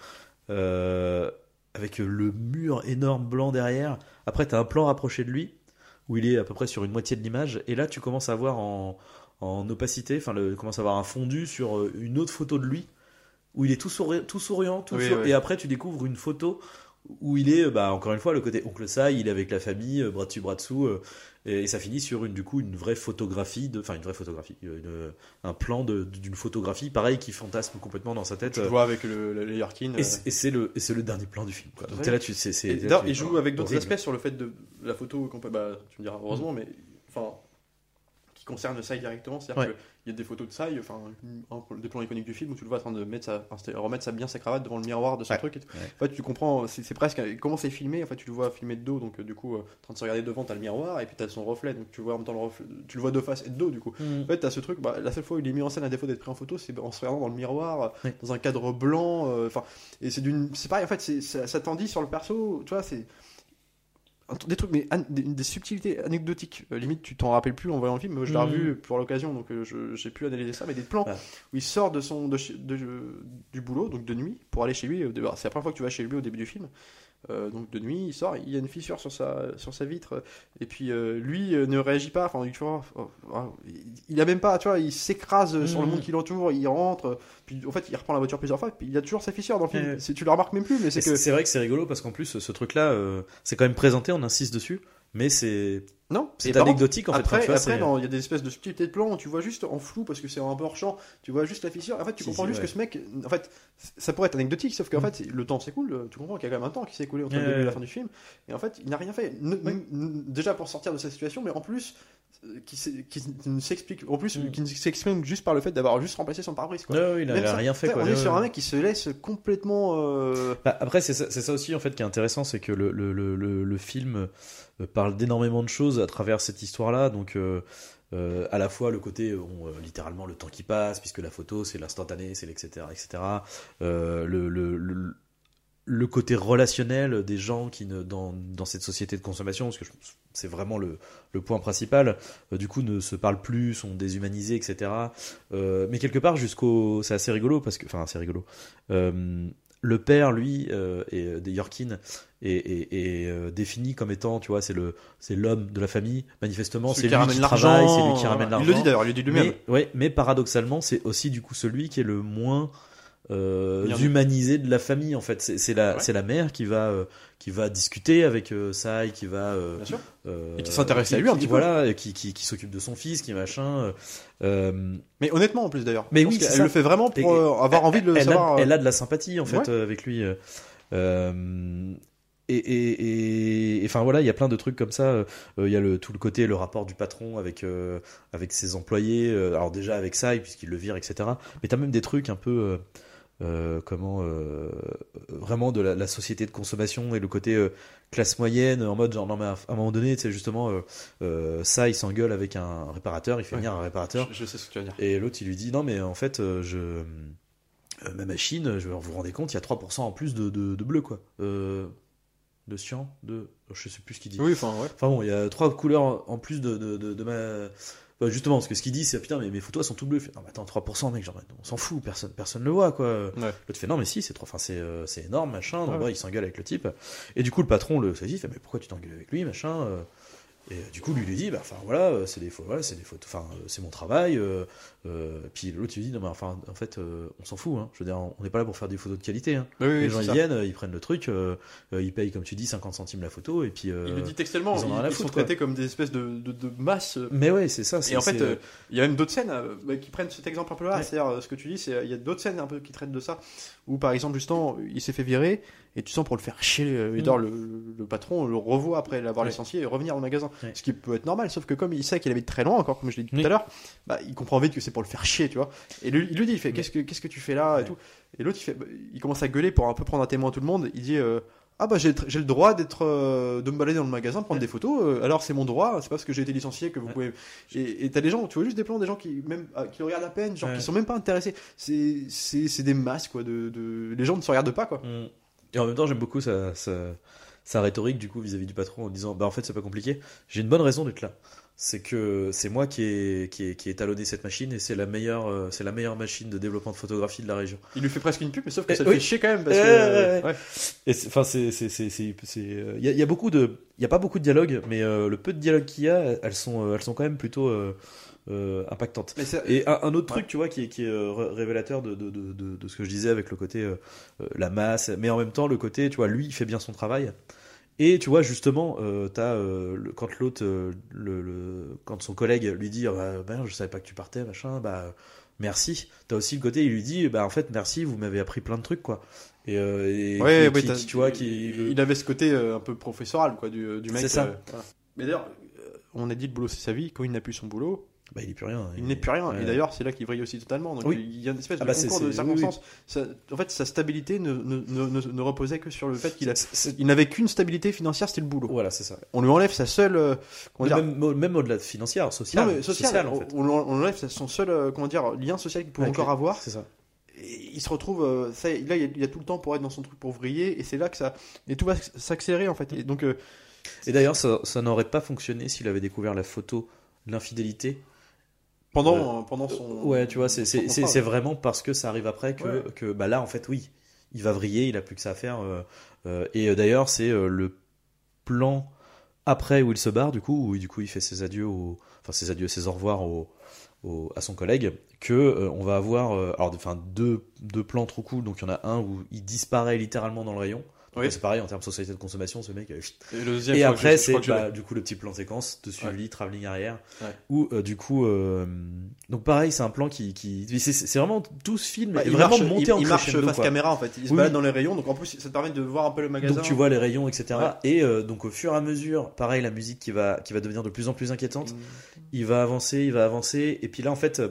euh, avec le mur énorme blanc derrière. Après t'as un plan rapproché de lui où il est à peu près sur une moitié de l'image, et là tu commences à voir en, en opacité, enfin le commence à avoir un fondu sur une autre photo de lui où il est tout, souri- tout souriant, tout Oui, souri- oui. et après tu découvres une photo où il est, bah, encore une fois, le côté oncle ça, il est avec la famille, euh, bras dessus, bras dessous, euh, et, et ça finit sur une, du coup, une vraie photographie, enfin une vraie photographie, euh, une- un plan d'une photographie, pareil, qui fantasme complètement dans sa tête. Tu euh, vois avec le, le, les Yorkin. et c'est le, le dernier plan du film. Quoi. Donc t'es là, tu c'est. Il joue avec d'autres aspects sur le fait de la photo peut, bah, tu me diras heureusement, mais enfin, qui concerne Sai directement. C'est-à-dire Ouais. qu'il y a des photos de Sai, enfin, des plans iconiques du film où tu le vois en train de mettre sa, remettre sa, bien sa cravate devant le miroir de son Ouais. truc. Et tout. Ouais. En fait, tu comprends, c'est presque comment c'est filmé. En fait, tu le vois filmé de dos, donc euh, du coup, euh, en train de se regarder devant, t'as le miroir et puis t'as son reflet, donc tu vois en même temps le reflet, tu le vois de face et de dos, du coup. En fait, t'as ce truc, bah, la seule fois où il est mis en scène à défaut d'être pris en photo, c'est en se regardant dans le miroir, dans un cadre blanc. euh, Enfin, et c'est d'une, c'est pareil. En fait, ça, ça t'en dit sur le perso. Tu vois, c'est des trucs, mais des, subtilités anecdotiques. Euh, limite, tu t'en rappelles plus en voyant le film. Moi, je l'ai revu pour l'occasion, donc euh, j'ai pu analyser ça. Mais des plans Ouais. où il sort de son de, du boulot, donc de nuit, pour aller chez lui. début- C'est la première fois que tu vas chez lui au début du film. Euh, donc de nuit, il sort, il y a une fissure sur sa, sur sa vitre, et puis euh, lui euh, ne réagit pas. Enfin, tu vois, oh, oh, il- il a même pas, tu vois, il s'écrase sur le Mhm. monde qui l'entoure, il rentre, puis en fait, il reprend la voiture plusieurs fois, puis il y a toujours sa fissure dans le film. Tu le remarques même plus, mais c'est que c'est vrai que c'est rigolo parce qu'en plus, ce truc-là, c'est quand même présenté, on insiste dessus, mais c'est non, c'est anecdotique en fait. Après, Enfin, non, il y a des espèces de subtilités de plans où tu vois juste en flou parce que c'est un peu hors champ, tu vois juste la fissure. En fait, tu Si, comprends si, juste ouais. que ce mec, en fait, ça pourrait être anecdotique, sauf qu'en Mm. fait, le temps s'écoule. Tu comprends qu'il y a quand même un temps qui s'est écoulé entre le début et la fin du film, et en fait, il n'a rien fait. Ne- Oui. déjà pour sortir de cette situation, mais en plus, euh, qui, ne s'explique, en plus, Mm. qui s'exprime juste par le fait d'avoir juste remplacé son pare-brise. quoi. Ouais, ouais, il a, Même il a ça, rien fait quoi. On est Ouais, sur ouais. un mec qui se laisse complètement. euh, Bah, après, c'est ça, aussi en fait qui est intéressant, c'est que le, le, le, film euh, parle d'énormément de choses à travers cette histoire-là. Donc, euh, euh, à la fois le côté, euh, littéralement, le temps qui passe, puisque la photo, c'est l'instantané, c'est etc. Euh, le, le, le, le côté relationnel des gens qui ne, dans, dans cette société de consommation, parce que c'est vraiment le, point principal, du coup ne se parlent plus, sont déshumanisés, etc. Mais quelque part jusqu'au... C'est assez rigolo, parce que... Enfin, assez rigolo. Euh, le père, lui, euh, est, des Yorkin, est, est- est, euh, défini comme étant, tu vois, c'est le, c'est l'homme de la famille. Manifestement, c'est celui lui qui travaille, c'est lui qui ramène l'argent. Il le dit d'ailleurs, il le dit lui-même. Mais, ouais, mais paradoxalement, c'est aussi du coup celui qui est le moins euh, humanisé de la famille en fait. C'est la, Ouais. c'est la mère qui va, euh, qui va discuter avec euh, Sai, qui va. euh, Bien sûr. euh, Et qui s'intéresse à lui un qui- petit peu. Voilà, qui, qui, qui s'occupe de son fils, qui machin. euh, Mais honnêtement, en plus d'ailleurs. Mais oui, ça. le fait vraiment pour avoir envie de le elle, savoir. a, elle a de la sympathie en fait Ouais. avec lui. et, et, et- et- enfin voilà, il y a plein de trucs comme ça. euh, Il y a le, tout le côté, le rapport du patron avec, euh, avec ses employés. euh, alors déjà avec ça, puisqu'il le vire, etc. Mais t'as même des trucs un peu, euh, comment, euh, vraiment de la, la société de consommation et le côté euh, classe moyenne en mode genre non mais à un moment donné, c'est justement ça, il s'engueule avec un réparateur, il fait Ouais. venir un réparateur. Je, je sais ce que tu dire. Et l'autre, il lui dit non, mais en fait, je, ma machine, je vous vous rendez compte, il y a 3% en plus de, de, de bleu, quoi. De cyan, de. Je sais plus ce qu'il dit. Oui, enfin, ouais. Enfin bon, il y a trois couleurs en plus de, de, de, de ma. Bah, justement, parce que ce qu'il dit, c'est putain, mais mes photos elles sont toutes bleues. Fait, non, mais attends, 3%, mec, genre, on s'en fout, personne, personne le voit, quoi. Ouais. L'autre fait, non, mais si, c'est trop, enfin, c'est, euh, c'est énorme, machin. Donc, Ouais. il s'engueule avec le type. Et du coup, le patron le saisit, il fait, mais pourquoi tu t'engueules avec lui, machin euh, Et euh, du coup, lui lui dit, bah, enfin, voilà, euh, c'est des voilà, c'est des photos, enfin, euh, c'est mon travail. euh, euh, puis l'autre, lui dit, non, mais enfin, en fait, euh, on s'en fout, hein. Je veux dire, on n'est pas là pour faire des photos de qualité, hein. Oui, oui, Les gens, ils ça. viennent, euh, ils prennent le truc, euh, euh, ils payent, comme tu dis, 50 centimes la photo, et puis. euh, Il le dit textuellement, ils en sont quoi. traités comme des espèces de, de, de masses. euh, Mais ouais, c'est ça. Et en fait, euh, il y a même d'autres scènes euh, bah, qui prennent cet exemple un peu là. Ouais. C'est-à-dire, euh, ce que tu dis, c'est euh, il y a d'autres scènes un peu qui traitent de ça. Où par exemple, justement, il s'est fait virer et tu sens pour le faire chier, euh, Mm. d'ailleurs, le, le patron le revoit après l'avoir licencié et revenir au magasin. Ce qui peut être normal, sauf que comme il sait qu'il habite très loin, encore comme je l'ai dit Oui. tout à l'heure, bah, il comprend vite que c'est pour le faire chier, tu vois. Et lui, il lui dit, il fait, qu'est-ce que qu'est-ce que tu fais là et tout. Et l'autre, il fait, bah, il commence à gueuler pour un peu prendre un témoin à tout le monde. Il dit. euh, ah bah j'ai le droit d'être euh, de me balader dans le magasin prendre Ouais. des photos euh, alors c'est mon droit c'est parce que j'ai été licencié que vous Ouais. pouvez et t'as des gens, tu vois juste des plans, des gens qui même ah, qui le regardent à peine, genre Ouais. qui sont même pas intéressés. C'est c'est c'est des masses quoi. De, de les gens ne se regardent pas quoi. Mm. Et en même temps, j'aime beaucoup sa, sa, sa rhétorique du coup vis-à-vis du patron en disant bah en fait c'est pas compliqué. J'ai une bonne raison d'être là. C'est que c'est moi qui ai qui ai, qui ai talonné cette machine et c'est la meilleure euh, c'est la meilleure machine de développement de photographie de la région. Il lui fait presque une pub, mais sauf que Eh, ça oui. fait chier quand même parce Ouais, que ouais. Et enfin c'est c'est c'est c'est c'est, euh, il y a, il y a beaucoup de il y a pas beaucoup de dialogue mais euh, le peu de dialogue qu'il y a elles sont elles sont quand même plutôt euh, euh, impactantes. Et un, un autre Ouais. truc, tu vois, qui est, qui est ré- révélateur de, de, de, de, ce que je disais avec le côté la masse, mais en même temps le côté, tu vois, lui, il fait bien son travail. Et tu vois, justement, euh, euh, le- quand l'autre, euh, le, le- quand son collègue lui dit, Ah bah, ben, je savais pas que tu partais, machin, bah merci. T'as aussi le côté, il lui dit, bah en fait, merci, vous m'avez appris plein de trucs, quoi. Et, euh, et Ouais, qui- ouais, qui- t'as- qui, tu vois, qui il avait ce côté un peu professoral quoi du, du mec. C'est ça. Mais d'ailleurs, on a dit le boulot c'est sa vie. Quand il n'a plus son boulot, Bah, il est plus rien. Il n'est plus rien. Et d'ailleurs, c'est là qu'il vrille aussi totalement. Donc Oui. il y a une espèce Ah de bah, c'est- concours de c'est- oui, oui. circonstances. Ça- en fait, sa stabilité ne, ne, ne, ne- ne reposait que sur le fait qu'il Il n'avait qu'une stabilité financière, c'était le boulot. Voilà, c'est ça. On lui enlève sa seule. euh, dire, même même au-delà de financière, social. non, mais social, en fait. on, on enlève son seul euh, comment dire, lien social qu'il pouvait Avec encore les- avoir. C'est ça. Et il se retrouve. euh, ça, là, il y, a, il y a tout le temps pour être dans son truc pour vriller. Et c'est là que ça. Et tout va s'accélérer en fait. Et donc. euh, Et d'ailleurs, ça, ça n'aurait pas fonctionné s'il avait découvert la photo de l'infidélité. Pendant, euh, pendant son. Ouais, tu vois, c'est vraiment parce que ça arrive après que, Ouais. que bah là, en fait, oui, il va vriller, il a plus que ça à faire. euh, euh, et euh, d'ailleurs, c'est euh, le plan après où il se barre, du coup, où du coup il fait ses adieux, au, enfin ses adieux, ses au revoir au, au- à son collègue, que euh, on va avoir, euh, alors, enfin deux, deux plans trop cool. Donc il y en a un où il disparaît littéralement dans le rayon. Oui. C'est pareil en termes de société de consommation, ce mec. euh, Et, le après, c'est bah, du coup le petit plan séquence de suivi, travelling arrière, Ouais. où euh, du coup, euh, donc pareil, c'est un plan qui, qui... c'est vraiment tout ce film Bah, est il vraiment marche, monté il, en il marche face quoi. caméra en fait. Il se Oui, balade dans les rayons, donc en plus ça te permet de voir un peu le magasin. Donc tu vois les rayons, etc. Ouais. Et euh, donc au fur et à mesure, pareil, la musique qui va qui va devenir de plus en plus inquiétante. Mm. Il va avancer, il va avancer, et puis là en fait, euh,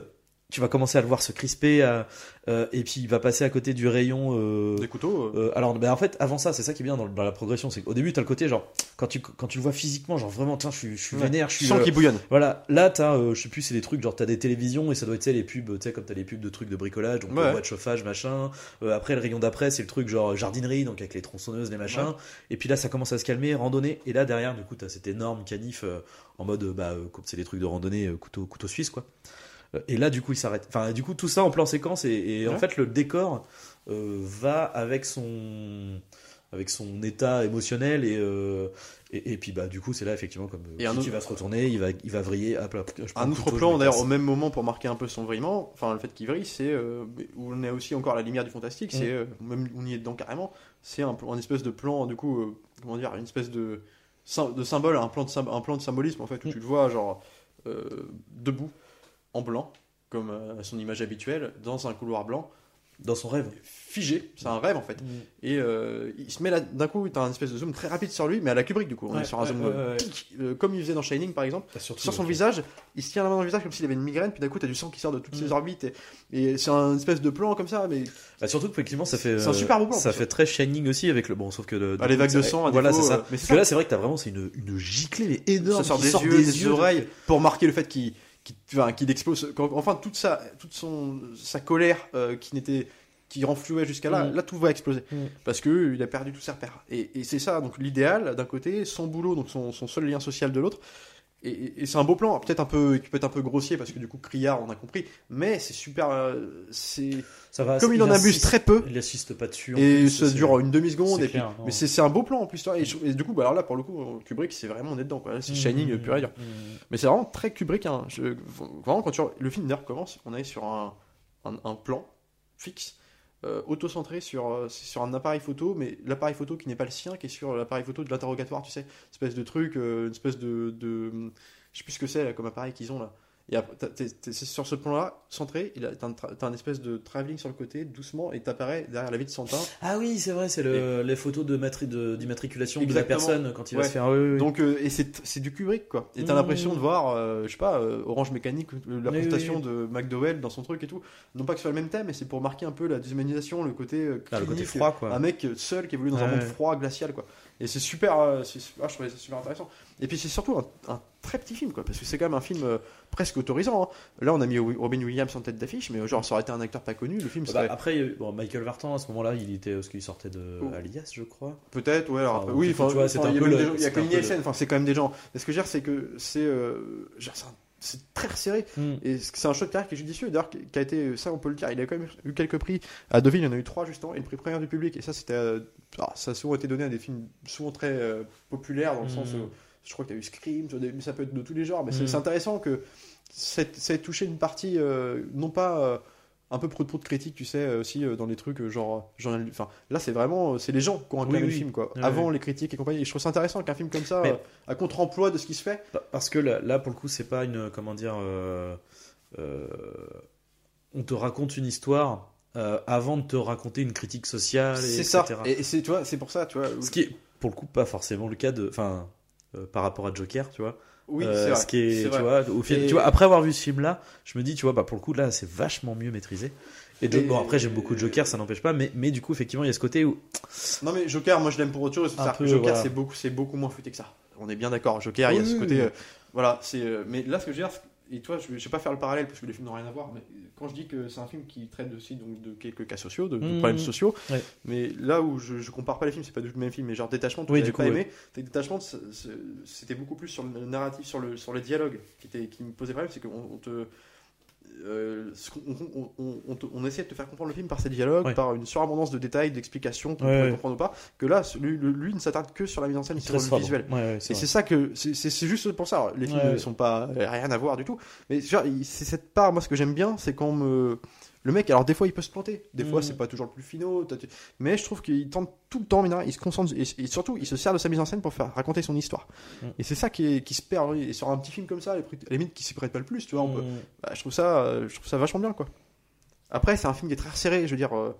tu vas commencer à le voir se crisper, euh, euh, et puis il va passer à côté du rayon. euh, des couteaux. euh, Euh, alors, ben en fait, avant ça, c'est ça qui est bien dans, dans la progression, c'est qu'au début, t'as le côté genre quand tu quand tu le vois physiquement, genre vraiment, tiens, je suis je suis ouais. vénère, je suis euh, qu'il bouillonne. voilà. Là, t'as, euh, je sais plus, c'est des trucs genre t'as des télévisions et ça doit être tu sais, les pubs, tu sais comme t'as les pubs de trucs de bricolage, donc Ouais. boîte de chauffage, machin. Euh, après le rayon d'après, c'est le truc genre jardinerie, donc avec les tronçonneuses, les machins. Ouais. Et puis là, ça commence à se calmer, randonnée. Et là derrière, du coup, t'as cet énorme canif en mode bah c'est des trucs de randonnée, couteau couteau suisse quoi. Et là, du coup, il s'arrête. Enfin, du coup, tout ça en plan séquence et, et en fait, le décor euh, va avec son avec son état émotionnel et euh, et, et puis bah du coup c'est là effectivement comme Et un autre- va se retourner il va il va vriller hop je Un autre couteau, plan d'ailleurs au même moment pour marquer un peu son vrillement, enfin le fait qu'il vrille, c'est euh, où on est aussi encore à la lumière du fantastique, c'est Mm. même on y est dedans carrément, c'est un, un espèce de plan du coup comment dire, une espèce de de symbole, un plan de un plan de symbolisme en fait où Mm. tu le vois genre debout en blanc comme euh, à son image habituelle dans un couloir blanc dans son rêve figé, c'est un rêve en fait. Et euh, il se met là, d'un coup, t'as un espèce de zoom très rapide sur lui, mais à la Kubrick du coup. On Ouais, est sur un zoom euh, euh, comme il faisait dans Shining par exemple. Bah, Sur son visage, il se tient la main dans le visage comme s'il avait une migraine, puis d'un coup, t'as du sang qui sort de toutes Mm. ses orbites. Et, et c'est un espèce de plan comme ça, mais Bah, surtout que effectivement ça fait C'est un euh, super beau plan, ça en fait. très shining aussi avec le bon sauf que le, bah, les vagues de ça- sang, à voilà c'est ça euh, mais parce ça. que là c'est vrai que t'as vraiment c'est une, une giclée énorme ça sort des sort yeux, des, oreilles, pour marquer le fait qu'il qu'il enfin, explose. quand- Enfin, toute sa, toute son, sa colère euh, qui n'était qui renflouait jusqu'à là, Mm. là tout va exploser Mm. parce que il a perdu tous ses repères. Et, et c'est ça, donc l'idéal d'un côté, son boulot, donc son, son seul lien social de l'autre. Et, c'est un beau plan, peut-être un peu, qui peut être un peu grossier parce que du coup criard, on a compris, mais c'est super. euh, c'est ça va comme il en abuse très peu. il assiste pas dessus Et plus, ça dure une demi-seconde. c'est et puis- clair. Mais c'est un beau plan en plus. toi, Et, je- et du coup, bah alors là, pour le coup, Kubrick, c'est vraiment on est dedans. quoi. Là, C'est Shining Mm, pur et dur. mm, Mais c'est vraiment très Kubrick. Hein. Je- vraiment, quand tu, le film d'ailleurs commence, on est sur un, un, un plan fixe, euh, auto-centré sur, euh, sur un appareil photo, mais l'appareil photo qui n'est pas le sien, qui est sur l'appareil photo de l'interrogatoire, tu sais, espèce de truc, euh, une espèce de, de, je sais plus ce que c'est comme appareil qu'ils ont là. Et c'est sur ce plan-là, centré, t'as un, tra- un espèce de travelling sur le côté, doucement, et t'apparais derrière la vie de Santin. ah oui c'est vrai c'est le, les photos de matri- de- d'immatriculation de la personne quand il va se faire oui, oui. Donc, euh, et c'est du Kubrick, quoi. Et t'as Mmh. l'impression de voir, euh, je sais pas, euh, Orange Mécanique, la Oui, prestation oui, de McDowell dans son truc et tout. Non pas que ce soit le même thème, mais c'est pour marquer un peu la déshumanisation, le côté euh, Ah, le côté clinique, froid quoi Un mec seul qui évolue dans un monde froid, glacial, quoi. Et c'est super, euh, ah, je trouvais ça super intéressant. Et puis c'est surtout un, un très petit film, quoi, parce que c'est quand même un film euh, presque autorisant. hein. Là, on a mis Robin Williams en tête d'affiche, mais euh, genre, ça aurait été un acteur pas connu, le film Bah, serait après, bon, Michael Vartan à ce moment-là, il était parce qu'il sortait de Oh. Alias, je crois. Peut-être, ouais, alors Enfin, oui, tu enfin, vois, enfin, c'était un il y a peu le- gens- il y a que Nielsen, le- enfin, c'est quand même des gens. Mais ce que je veux dire, c'est que c'est, euh, très resserré. Et c'est un choix de carrière qui est judicieux, d'ailleurs, qui a été, ça on peut le dire, il a quand même eu quelques prix. À Deauville, il y en a eu trois justement, et le prix premier du public. Et ça, c'était. Alors, ça a souvent été donné à des films souvent très euh, populaires, dans le sens où je crois que tu as eu Scream, mais ça peut être de tous les genres. Mais c'est Mm. c'est intéressant que ça ait- touché une partie, euh, non pas. euh, un peu pro de critique, tu sais, aussi dans les trucs, genre, genre, enfin, là c'est vraiment, c'est les gens qui ont acclamé Oui, le film, quoi, avant les critiques et compagnie. Et je trouve ça intéressant qu'un film comme ça, Mais- à contre-emploi de ce qui se fait, Pa- Parce que là, là, pour le coup, c'est pas une. Comment dire. on te raconte une histoire euh, avant de te raconter une critique sociale, et c'est etc. ça. Et, et c'est, tu vois, c'est pour ça, tu vois. Ce qui est, pour le coup, pas forcément le cas de. Enfin, euh, par rapport à Joker, tu vois. Oui, Euh, c'est vrai. ce qui est, tu vrai. vois, au film, Et- tu vois, après avoir vu ce film-là, je me dis, tu vois, bah pour le coup là, c'est vachement mieux maîtrisé. Et, bon après j'aime beaucoup Joker, ça n'empêche pas, mais mais du coup effectivement il y a ce côté où Non mais Joker, moi je l'aime pour autre chose. Peu, Joker, voilà. c'est beaucoup, c'est beaucoup moins futé que ça. On est bien d'accord. Joker, il y a ce côté, oui. voilà, c'est. mais là, ce que je veux dire, et toi, je, je vais pas faire le parallèle parce que les films n'ont rien à voir. Mais quand je dis que c'est un film qui traite aussi donc de quelques cas sociaux, de, de Mhm. problèmes sociaux, Ouais. mais là où je, je compare pas les films, c'est pas du tout le même film. Mais genre détachement, tu Oui, du pas aimé. Détachement, c'était beaucoup plus sur le narratif, sur le sur le dialogue qui était qui me posait problème, c'est qu'on on te euh, on, on, on te- on essaie de te faire comprendre le film par ces dialogues, Ouais. par une surabondance de détails, d'explications qu'on Ouais, pourrait ouais. comprendre ou pas. Que là, lui, lui ne s'attarde que sur la mise en scène sur le sobre. visuel. Et c'est ça que c'est juste pour ça. Les films ne sont pas euh, rien à voir du tout. Mais c'est cette part. Moi, ce que j'aime bien, c'est quand me le mec. Alors des fois, il peut se planter. Des fois, Mhm. c'est pas toujours le plus tu- Mais je trouve qu'il tente tout le temps. Il se concentre et, surtout, il se sert de sa mise en scène pour faire raconter son histoire. Mhm. Et c'est ça qui, est- qui se perd. Et sur un petit film comme ça, à la limite, qui s'y prête pas le plus. Tu vois, on peut- Mm. bah, je trouve ça, euh, je trouve ça vachement bien, quoi. Après, c'est un film qui est très resserré. Je veux dire, euh,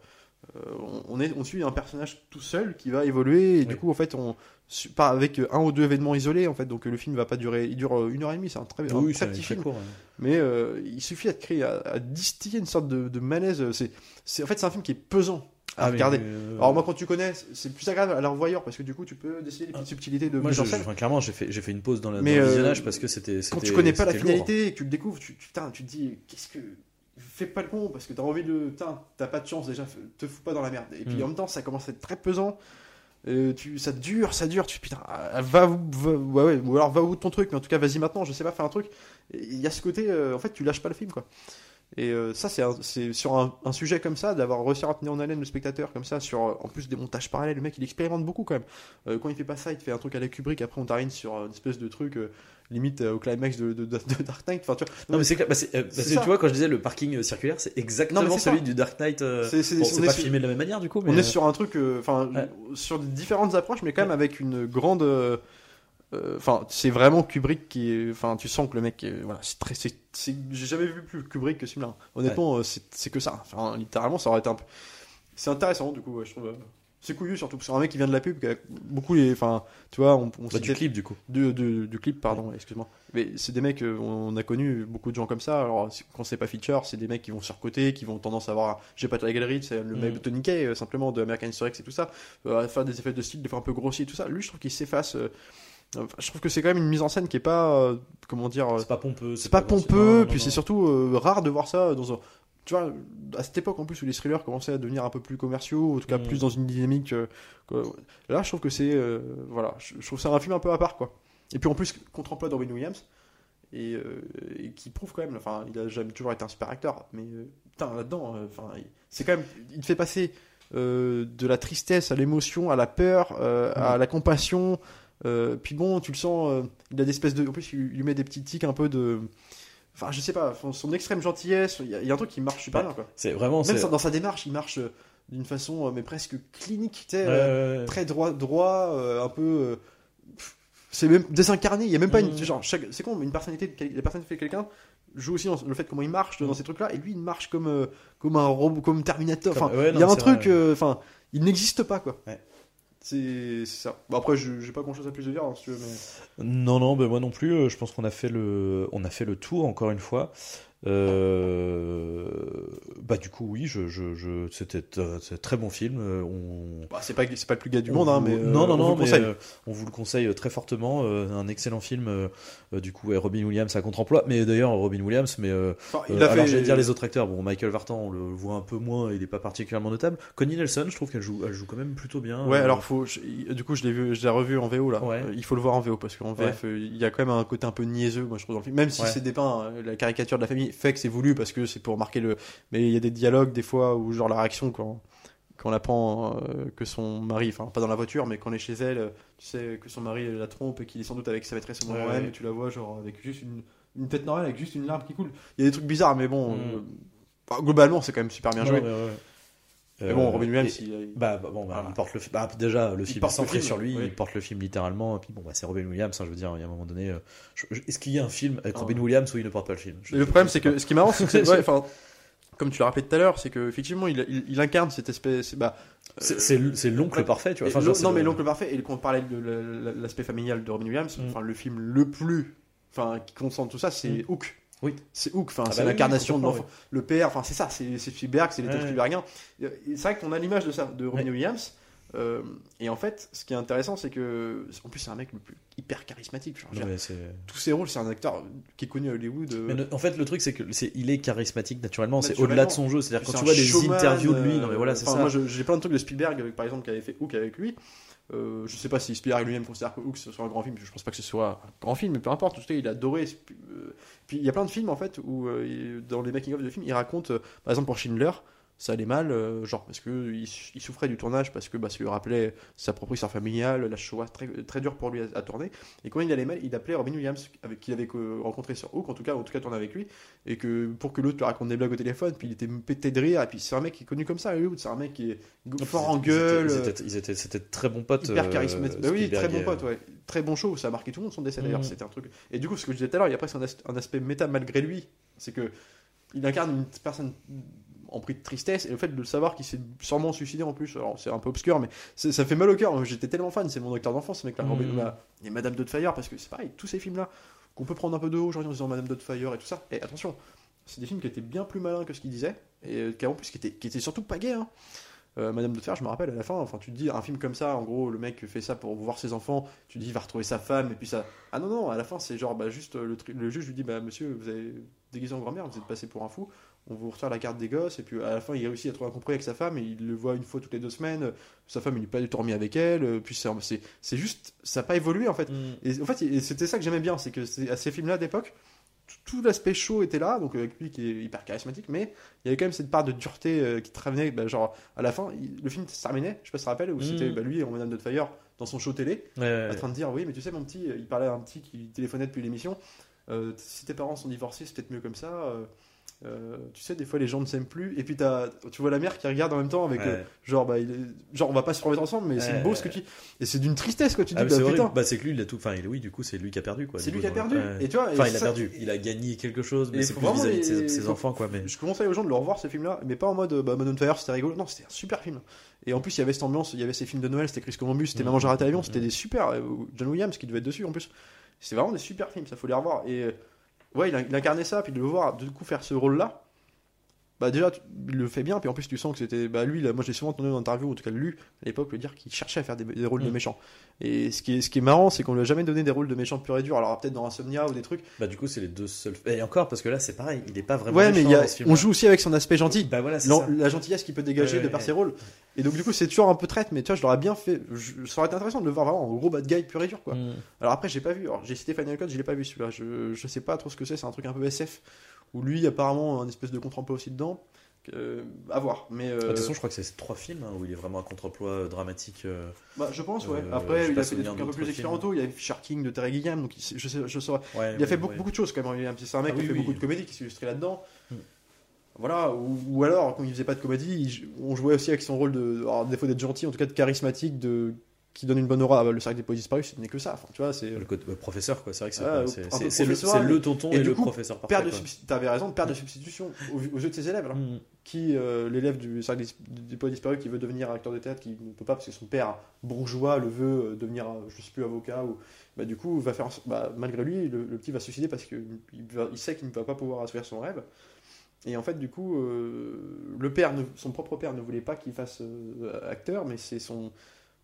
on, on est, on suit un personnage tout seul qui va évoluer. Et du coup, en fait, on pas avec un ou deux événements isolés. En fait, donc euh, le film va pas durer. Il dure euh, une heure et demie. C'est un très, un très petit film. court. Mais euh, il suffit de créer, à, à distiller une sorte de, de malaise. C'est, en fait, c'est un film qui est pesant à Ah, regarder. euh, Alors moi, quand tu connais, c'est plus agréable à la revoyeur parce que du coup, tu peux déceler les petites subtilités de Moi, je, enfin, clairement, j'ai fait, j'ai fait une pause dans, la, Mais, dans le euh, visionnage parce que c'était. quand tu connais pas la lourd. finalité et que tu le découvres, tu, tu- putain, tu te dis qu'est-ce que. Fais pas le con parce que t'as envie de. T'as pas de chance déjà, te fous pas dans la merde. Et puis Mm. en même temps, ça commence à être très pesant. Euh, tu, ça dure, ça dure. Tu putain, ah, va, va, ouais, ouais, ou alors va de ton truc, mais en tout cas, vas-y maintenant, je sais pas, faire un truc. Il y a ce côté, euh, en fait, tu lâches pas le film quoi. Et euh, ça, c'est sur un, un sujet comme ça, d'avoir réussi à tenir en haleine le spectateur comme ça, sur euh, en plus des montages parallèles, le mec il expérimente beaucoup quand même. Euh, quand il fait pas ça, il te fait un truc à la Kubrick, après on t'arrive sur une espèce de truc euh, limite au climax de, de, de- de Dark Knight. Enfin, tu vois, Non, mais c'est clair. bah, ça. tu vois, quand je disais le parking circulaire, c'est exactement Non, celui ça. du Dark Knight. C'est- bon, pas sur- filmé de la même manière, du coup. Mais On est sur un truc, enfin, Ouais. sur différentes approches, mais quand même avec une grande. Euh, euh, Enfin, c'est vraiment Kubrick qui. Enfin, tu sens que le mec, est- voilà, c'est très. c'est- c'est- J'ai jamais vu plus Kubrick que celui-là. Honnêtement, euh, c'est c'est que ça. Enfin, littéralement, ça aurait été un peu. C'est intéressant, du coup, ouais, je trouve. euh, C'est couillu, surtout sur un mec qui vient de la pub, qui a beaucoup les. Enfin, tu vois, on, on bah, du clip, du coup. du, du- du clip, pardon, excuse-moi. Mais c'est des mecs, on a connu beaucoup de gens comme ça. Alors, c'est- quand c'est pas feature, c'est des mecs qui vont surcoter, qui vont tendance à avoir. J'ai pas de la galerie, c'est le Mm. mec de Tony Kay, simplement de American History X et tout ça, à faire des effets de style, des fois un peu grossiers et tout ça. Lui, je trouve qu'il s'efface. euh, je trouve que c'est quand même une mise en scène qui est pas. euh, comment dire. euh, C'est pas pompeux. c'est pas pompeux, non, puis c'est surtout euh, rare de voir ça dans un. Tu vois, à cette époque en plus où les thrillers commençaient à devenir un peu plus commerciaux, en tout cas Mm. plus dans une dynamique. euh. Là, je trouve que c'est. voilà, je, je trouve ça un film un peu à part, quoi. Et puis en plus, contre-emploi Robin Williams, et, et qui prouve quand même. Enfin, il a jamais toujours été un super acteur, mais putain, là-dedans, enfin, c'est quand même. Il te fait passer de la tristesse à l'émotion, à la peur, euh, à la compassion. Euh, puis bon, tu le sens, euh, il a des espèces de. En plus, il lui met des petits tics un peu de. Enfin, je sais pas, son- extrême gentillesse, il y, a- il y a un truc qui marche super bien, quoi. C'est vraiment. Même dans sa démarche, il marche euh, d'une façon, euh, mais presque clinique, tu sais, très droit, droit un peu. c'est même désincarné, il y a même pas une. Mhm. Genre, chaque- c'est con, mais une personnalité, la personnalité de quelqu'un joue aussi dans le fait comment il marche dans Mhm. ces trucs-là, et lui, il marche comme, euh, comme un robot, comme Terminator. Enfin, ouais, il y a un truc, euh, enfin, il n'existe pas, quoi. Ouais. C'est ça. Après, j'ai pas grand chose à plus de dire, hein, si tu veux, mais. Non, non, ben moi non plus. euh, Je pense qu'on a le, a fait le tour encore une fois. Euh, Bah du coup oui, je, je, je... c'était un un très bon film. euh, On... Bah, c'est pas, c'est pas le plus gay du on monde, hein, mais. euh, non, non, on non, vous mais, euh, on vous le conseille euh, très fortement. euh, un excellent film. euh, euh, du coup, ouais, Robin Williams à contre-emploi. Mais d'ailleurs, Robin Williams, mais euh, Enfin, euh, il a alors fait. j'allais dire les autres acteurs. Bon, Michael Vartan, on le voit un peu moins. Il est pas particulièrement notable. Connie Nelson, je trouve qu'elle joue, elle joue quand même plutôt bien. Ouais, euh, alors faut. je- du coup, je l'ai vu, je l'ai revu en VO là. Ouais. Euh, Il faut le voir en VO parce qu'en VF, euh, il y a quand même un côté un peu niaiseux, moi je trouve dans le film. Même si Ouais. c'est dépeint, euh, la caricature de la famille fait que c'est voulu parce que c'est pour marquer le. Mais il y a des dialogues des fois où genre la réaction quand quand on apprend euh, que son mari, enfin pas dans la voiture, mais quand on est chez elle, tu sais que son mari la trompe et qu'il est sans doute avec sa maîtresse au moment Ouais, même, ouais. et tu la vois genre avec juste une, une tête normale avec juste une larme qui coule. Il y a des trucs bizarres, mais bon. Mm. euh, bah, globalement, c'est quand même super bien joué. ouais. Mais bon, Euh, Robin Williams, et- il- Bah, bah, bon, bah, Voilà. il porte le bah, déjà le film est centré film, sur lui, oui. il porte le film littéralement. Et puis bon, bah, c'est Robin Williams. hein, je veux dire, il y a un moment donné, euh, est-ce qu'il y a un film avec Ah. Robin Williams où il ne porte pas le film? Je- le je- problème, c'est que ce qui est marrant, c'est que, c'est- ouais, enfin, comme tu l'as rappelé tout à l'heure, c'est que effectivement, il, il, il incarne cette espèce. Bah, c'est- euh, l- c'est l'oncle ouais. parfait, tu vois. Enfin, genre, non, mais l'oncle parfait. Et quand on parlait de la- la- l'aspect familial de Robin Williams, Mm. enfin, le film le plus enfin, qui concentre tout ça, c'est Mm. Hook. Oui. C'est Hook, enfin, Ah c'est bah oui, l'incarnation de l'enfant. Le père, enfin, c'est ça, c'est c'est Spielberg, c'est les Ouais. Spielbergiens. Et C'est vrai qu'on a l'image de ça, de Robin Ouais. Williams. euh, et en fait, ce qui est intéressant, c'est que, en plus, c'est un mec le plus hyper charismatique. Genre, dire, c'est- tous ses rôles, c'est un acteur qui est connu à Hollywood. euh, Mais le- en fait, le truc, c'est que c'est, il est charismatique naturellement. C'est au-delà de son jeu. C'est-à-dire quand C'est tu vois des showman, interviews de lui, non mais euh, voilà, c'est enfin, ça. Moi, j'ai plein de trucs de Spielberg, avec, par exemple, qui avait fait Hook avec lui. Euh, je sais pas si Spielberg lui-même considère que Hook ce soit un grand film. Je pense pas que ce soit un grand film, mais peu importe. En tout cas, il a adoré. Euh, Puis il y a plein de films en fait où euh, dans les making of de films, il raconte, euh, par exemple pour Schindler, ça allait mal, euh, genre parce que il, il souffrait du tournage parce que bah, ça lui rappelait sa propre histoire familiale, la Shoah très très dur pour lui à, à tourner. Et quand il allait mal, il appelait Robin Williams avec qui il avait co- rencontré sur Hook, en tout cas, en tout cas tourné avec lui, et que pour que l'autre lui raconte des blagues au téléphone, puis il était pété de rire. Et puis c'est un mec qui est connu comme ça c'est un mec qui est fort en gueule. Ils étaient, c'était très bons potes. Hyper euh, charismatique. Bah oui, très Spielberg bon et- pote, ouais. Très bon show. Ça a marqué tout le monde son décès d'ailleurs. Mhm. C'était un truc. Et du coup, ce que je disais tout à l'heure, il y a presque un, as- un aspect méta malgré lui. C'est que il incarne une personne en prix de tristesse et le fait de le savoir qu'il s'est sûrement suicidé en plus. Alors c'est un peu obscur, mais ça fait mal au cœur. J'étais tellement fan. C'est mon acteur d'enfance, ce mec-là. Mhm. Robin- bah, Et Madame Doubtfire, parce que c'est pareil, tous ces films-là qu'on peut prendre un peu de haut aujourd'hui en disant Madame Doubtfire et tout ça. Et attention, c'est des films qui étaient bien plus malins que ce qu'ils disaient et euh, qui en plus qui étaient, qui étaient surtout pas gays. hein. Euh, Madame de Fer, je me rappelle à la fin, enfin tu te dis un film comme ça, en gros le mec fait ça pour voir ses enfants, tu te dis il va retrouver sa femme et puis ça. Ah non non, à la fin c'est genre bah juste euh, le juge lui dit bah monsieur vous avez déguisé en grand-mère, vous êtes passé pour un fou, on vous retire la carte des gosses et puis à la fin il réussit à trouver un compromis avec sa femme et il le voit une fois toutes les deux semaines, euh, sa femme il n'est pas du tout remis avec elle, euh, puis c'est juste ça n'a pas évolué en fait. Mm. Et en fait, et c'était ça que j'aimais bien, c'est que à ces films-là d'époque, tout- l'aspect chaud était là, donc avec lui qui est hyper charismatique, mais il y avait quand même cette part de dureté euh, qui te revenait, bah, genre à la fin, il- le film se terminait, je sais pas si tu te rappelles, où c'était bah, lui en Madame Fire dans son show télé, Ouais, ouais, en train de dire oui, mais tu sais, mon petit, il parlait à un petit qui téléphonait depuis l'émission, euh, si tes parents sont divorcés, c'est peut-être mieux comme ça. euh, euh, tu sais, des fois les gens ne s'aiment plus, et puis tu vois la mère qui regarde en même temps avec ouais. euh, genre, bah, il est- genre on va pas se remettre ensemble, mais c'est beau ouais. ce que tu et c'est d'une tristesse quoi. Tu Ah, dis mais c'est bah, Bah, c'est que lui, il a tout. Enfin, oui, du coup, c'est lui qui a perdu, quoi. c'est lui coup, qui a perdu. Et tu vois, Enfin, il a perdu. Il a gagné quelque chose, mais c'est plus vis-à-vis de ses, enfants, quoi. Mais Je conseille aux gens de le revoir ce film-là, mais pas en mode bah, Madone Fire c'était rigolo. Non, c'était un super film. Et en plus, il y avait cette ambiance, il y avait ces films de Noël, c'était Chris Columbus, c'était Mhm. Maman j'ai raté l'avion, c'était Mhm. des super. euh, John Williams qui devait être dessus en plus. C'était vraiment des super films, ça faut les revoir. Et ouais, il, incarnait ça, puis de le voir du coup faire ce rôle-là. Bah déjà, tu- il le fait bien, puis en plus tu sens que c'était bah lui, là, moi j'ai souvent entendu dans interview, en tout cas lu à l'époque, le dire qu'il cherchait à faire des, des rôles de Mhm. méchants. Et ce qui est, ce qui est marrant, c'est qu'on lui a jamais donné des rôles de méchants pur et dur. Alors peut-être dans Insomnia ou des trucs. bah, du coup, c'est les deux seuls. Et encore, parce que là, c'est pareil. Il est pas vraiment. Ouais, mais il y a- dans ce film. on joue aussi avec son aspect gentil. Bah voilà, ça. la gentillesse qu'il peut dégager Ouais, de par ouais, ses rôles. Et donc, du coup, c'est toujours un peu traite, mais tu vois, je l'aurais bien fait. je- ça aurait été intéressant de le voir vraiment en gros bad guy pur et dur, quoi. Mm. Alors après, j'ai pas vu. Alors, j'ai cité Final Cut, je l'ai pas vu celui-là. Je, je sais pas trop ce que c'est, c'est un truc un peu SF. Où lui, apparemment, un espèce de contre-emploi aussi dedans. Euh, à voir. Mais. euh, De toute façon, je crois que c'est ces trois films hein, où il est vraiment un contre-emploi euh, dramatique. euh, bah, je pense, ouais. euh, après, il a fait des trucs un peu plus expérimentaux. Il y a Fisher King de Terry Gilliam, donc il- je, sais, je saurais. Ouais, Il a fait beaucoup, ouais. beaucoup de choses quand même. C'est un mec Ah qui oui, fait oui. beaucoup de comédies, qui s'est illustré là-dedans. Hmm. Voilà, ou, ou alors, quand il faisait pas de comédie, il- on jouait aussi avec son rôle de. Alors, défaut d'être gentil, en tout cas de charismatique, de, qui donne une bonne aura. Bah, le cercle des poètes disparus, ce n'est que ça. Enfin, tu vois, c'est. Le côté- le professeur, quoi. C'est vrai que c'est Ah, le, tonton et et, du le coup, professeur. Père de T'avais raison, père de substitution aux, aux yeux de ses élèves. alors. Mm. Qui, euh, l'élève du cercle des, des poètes disparus qui veut devenir acteur de théâtre, qui ne peut pas parce que son père bourgeois le veut euh, devenir, euh, je sais plus, avocat, ou bah, du coup, va faire, bah, malgré lui, le, le petit va se suicider parce qu'il il sait qu'il ne va pas pouvoir assouvir son rêve. Et en fait, du coup, euh, le père, ne- son propre père ne voulait pas qu'il fasse euh, acteur, mais c'est son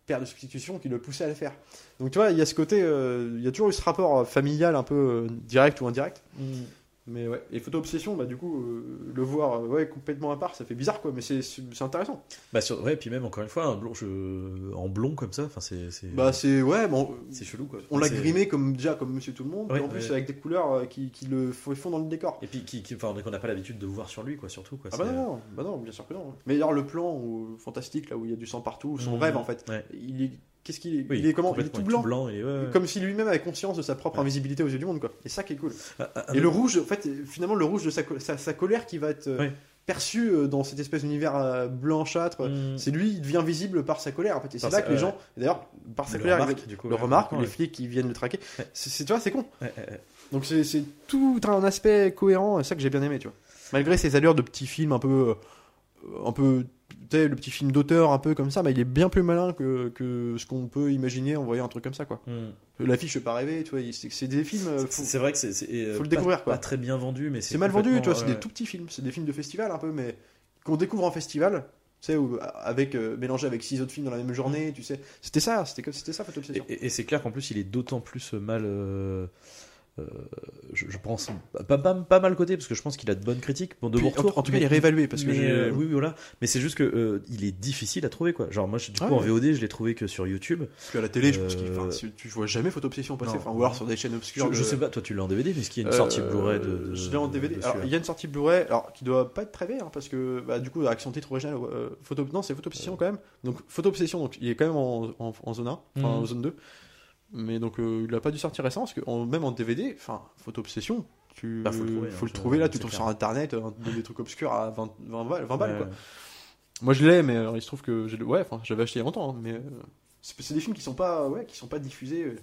père de substitution qui le poussait à le faire. Donc tu vois, il y a ce côté, euh, il y a toujours eu ce rapport euh, familial un peu euh, direct ou indirect. Mm. Mais ouais, et photo obsession, bah du coup, euh, le voir euh, ouais, complètement à part, ça fait bizarre quoi, mais c'est intéressant. Bah, sur... ouais, puis même encore une fois, un blond, je- en blond comme ça, enfin, c'est. Bah c'est ouais, bon, c'est chelou, quoi. on l'a grimé comme déjà comme Monsieur Tout le Monde, Ouais, et en plus ouais. avec des couleurs euh, qui, qui le font dans le décor. Et puis, qui, qui- qu'on n'a pas l'habitude de voir sur lui, quoi, surtout, quoi. Ah bah non, bah non, bien sûr que non. Mais alors le plan où- fantastique là où il y a du sang partout, son Mm. rêve en fait, il est qu'est-ce qu'il est, Oui, il est comment? Il est tout blanc. ouais, ouais. Comme si lui-même avait conscience de sa propre Ouais. invisibilité aux yeux du monde, quoi. Et ça qui est cool. Ah, ah, Et le rouge, en fait, finalement, le rouge de sa, sa, sa colère qui va être euh, perçu euh, dans cette espèce d'univers euh, blanchâtre. Mm. C'est lui, il devient visible par sa colère, en fait. Et c'est là que les gens, d'ailleurs, par sa Le colère, remarque, ils- du coup, le ouais, remarquent, ouais. les flics qui viennent le traquer. Ouais. C'est, c'est- tu vois, c'est con. Donc c'est, c'est tout un aspect cohérent, et ça que j'ai bien aimé, tu vois. Malgré ses allures de petits films un peu, un peu le petit film d'auteur un peu comme ça, mais il est bien plus malin que, que ce qu'on peut imaginer en voyant un truc comme ça quoi. L'affiche je pas rêver, tu vois, c'est des films euh, C'est vrai que c'est euh, faut le pas- découvrir, quoi. Pas très bien vendu, mais c'est mal vendu, tu vois, c'est des tout petits films, c'est des films de festival un peu mais qu'on découvre en festival. Tu sais, avec euh, mélangé avec six autres films dans la même journée, tu sais. C'était ça, c'était ça, Photo Et, Obsession. et- et c'est clair qu'en plus, il est d'autant plus mal. euh, euh, je, je pense pas, pas, pas mal coté parce que je pense qu'il a de bonnes critiques, bon, de Puis, bons en, en tout cas, mais- il est réévalué parce que mais, euh, oui, oui, voilà. Mais c'est juste que euh, il est difficile à trouver quoi. Genre moi, je- du coup, Ah en ouais. VOD, je l'ai trouvé que sur YouTube. Parce qu'à la télé, je pense qu'il. Tu- vois jamais Photo Obsession passer, enfin, ou alors sur des chaînes obscures. je sais pas, toi tu l'as en DVD, mais est-ce qu'il y a une sortie Blu-ray de, de- Je l'ai en DVD. Alors, il y a une sortie Blu-ray, alors qui doit pas être très vieille, hein, parce que bah, du coup, action titre original, photo, non, c'est Photo Obsession quand même. Donc, Photo Obsession, donc il est quand même en, en, en zone 1, enfin en zone 2. Mais donc, euh, il a pas dû sortir récent, parce que en- même en DVD, enfin, Photo Obsession, tu, Bah, faut le trouver, hein, faut le ça, trouver là, c'est tu trouves sur internet, euh, des trucs obscurs à 20, 20 balles, 20 balles Ouais. quoi. Moi je l'ai, mais alors, il se trouve que j'ai le- ouais, enfin, j'avais acheté il y a longtemps, hein, mais euh, c'est c'est des films qui sont pas, ouais, qui sont pas diffusés. euh.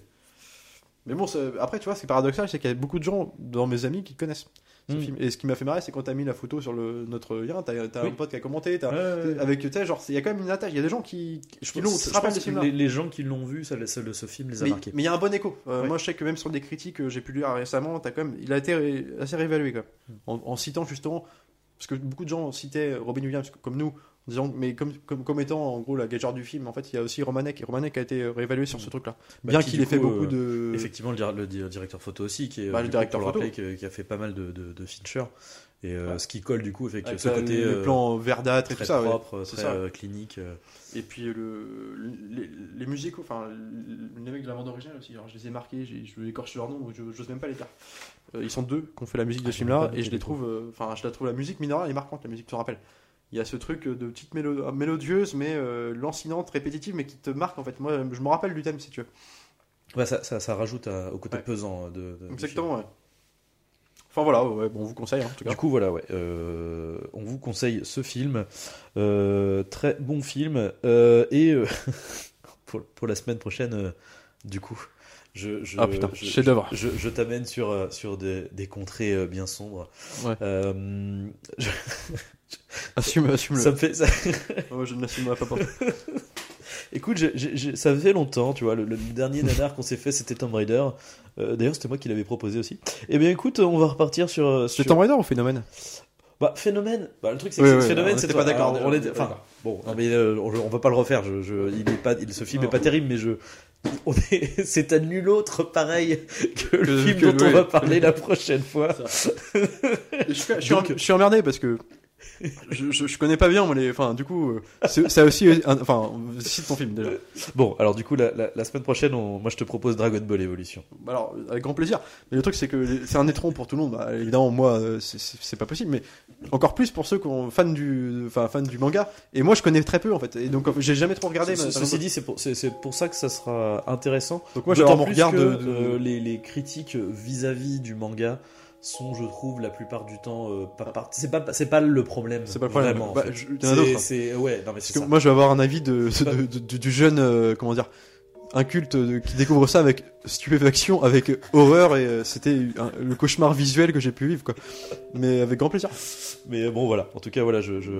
Mais bon, après, tu vois, ce qui est paradoxal, c'est qu'il y a beaucoup de gens dans mes amis qui connaissent ce Mm. film. Et ce qui m'a fait marrer, c'est quand t'as mis la photo sur le, notre lien, t'as Oui. un pote qui a commenté, t'as- Ouais, avec, tu sais, genre, il y a quand même une attache. Il y a des gens qui, Je qui l'ont, ce les, les gens qui l'ont vu, ça, ça- ce film les a Mais marqués. mais il y a un bon écho. Euh, Ouais. Moi, je sais que même sur des critiques que j'ai pu lire récemment, as quand même, il a été ré- assez réévalué quoi. Mm. En, en citant justement, parce que beaucoup de gens citaient Robin Williams comme nous, en disant, mais comme, comme, comme étant en gros la gageure du film. En fait, il y a aussi Romanek, et Romanek a été réévalué sur ce truc-là. Bah, Bien qui, qu'il ait fait coup, beaucoup euh, de. Effectivement, le, dir- le di- directeur photo aussi, qui est Bah, le coup, directeur photo. rappeler, qui, a fait pas mal de, de, de Fincher. Et euh, Ouais. ce qui colle du coup avec, avec ce la- côté les euh, plans verdâtres et tout ça. ouais. propre, c'est très ça. euh, clinique. euh. Et puis le, les, les musiques, enfin les mecs de la bande originale aussi, alors je les ai marqués, j'ai- je écorche leur nom, je j'ose même pas les dire. Euh, ils sont deux qui ont fait la musique de Ah, ce film-là, et je les coup. trouve, euh, enfin je la trouve la musique minérale est marquante, la musique, tu te rappelles. Il y a ce truc de petite mélo- mélodieuse, mais euh, lancinante, répétitive, mais qui te marque en fait. Moi, je me rappelle du thème si tu veux. Ouais, ça, ça, ça rajoute à- au côté Ouais. pesant de, Exactement, ouais. Enfin voilà, ouais, bon, on vous conseille hein, en tout cas. Du coup, voilà, ouais. euh, on vous conseille ce film. Euh, très bon film. Euh, et euh, pour, pour la semaine prochaine, euh, du coup, je, je, ah putain, je- chef-d'œuvre. je, je t'amène sur, euh, sur des, des contrées euh, bien sombres. Ouais. Euh, je- Assume, assume ça me fait. ça- je ne l'assumerai pas. pour toi. Écoute, ça fait longtemps, tu vois. Le, le dernier nanar qu'on s'est fait, c'était Tomb Raider. Euh, D'ailleurs, c'était moi qui l'avais proposé aussi. Eh bien, écoute, on va repartir sur. euh, C'est. Tomb Raider ou Phénomène? Bah, phénomène. Bah, le truc, c'est que oui, phénomène, on c'est était toi. pas d'accord, Alors, on était- Enfin, bon, non, mais euh, on, on va pas le refaire. Je, je- il est pas, il- ce film Non. est pas terrible, mais je. on est- C'est à nul autre pareil que le Que- film que- dont on va parler la prochaine fois. je, suis, je suis Donc- em- je suis emmerdé parce que je, je, je connais pas bien moi, les. Enfin, du coup, euh, c'est c'est aussi. un- enfin, cite ton film déjà. Bon, alors du coup, la, la- la semaine prochaine, on- moi, je te propose Dragon Ball Evolution. Alors, avec grand plaisir. Mais le truc, c'est que c'est un étron pour tout le monde. Bah, évidemment, moi, euh, c'est- pas possible. Mais encore plus pour ceux qui sont fans du, enfin, fans du manga. Et moi, je connais très peu en fait. Et donc, j'ai jamais trop regardé. Ce- mais- Ceci dit, c'est pour, pour ça que ça sera intéressant. donc moi, D'autant mon regard de. de- euh, les, les critiques vis-à-vis du manga sont, je trouve, la plupart du temps euh, pas, pas- c'est pas c'est pas le problème. C'est pas le problème. Vraiment, en fait. je- C'est- ouais, non mais c'est moi, je vais avoir un avis de, C'est pas- de- de- de- du jeune, euh, comment dire, inculte de- qui découvre ça avec stupéfaction, avec horreur. Et euh, c'était un- le cauchemar visuel que j'ai pu vivre, quoi. Mais avec grand plaisir. Mais bon, voilà. En tout cas, voilà, je, je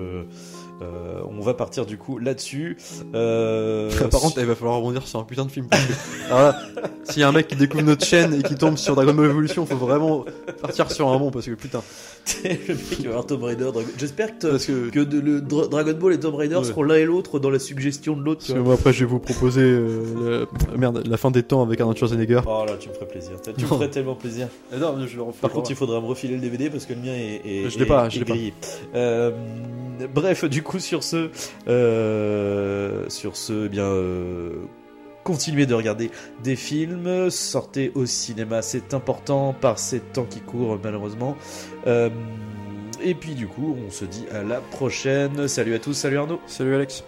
euh, on va partir du coup là-dessus. Euh, Par contre, il va falloir rebondir sur un putain de film. parce que- Alors là, s'il y a un mec qui découvre notre chaîne et qui tombe sur Dragon Ball Evolution, faut vraiment partir sur un bon parce que putain. le mec qui va voir Tomb Raider. Dragon- J'espère que, Parce que, que de- le Dra- Dragon Ball et Tomb Raider Ouais. seront l'un et l'autre dans la suggestion de l'autre. parce que moi après, je vais vous proposer euh, la... merde, la fin des temps avec Arnold Schwarzenegger. Oh là, tu me ferais plaisir. Tu me ferais tellement plaisir. non, je le refais Par contre, il faudra me refiler le DVD parce que le mien est, est- Je l'ai pas, je l'ai pas. Euh, bref, du coup, sur ce, euh, sur ce, eh bien, euh, continuez de regarder des films, sortez au cinéma, c'est important par ces temps qui courent malheureusement. Euh, et puis du coup, on se dit à la prochaine. Salut à tous, salut Arnaud. Salut Alex.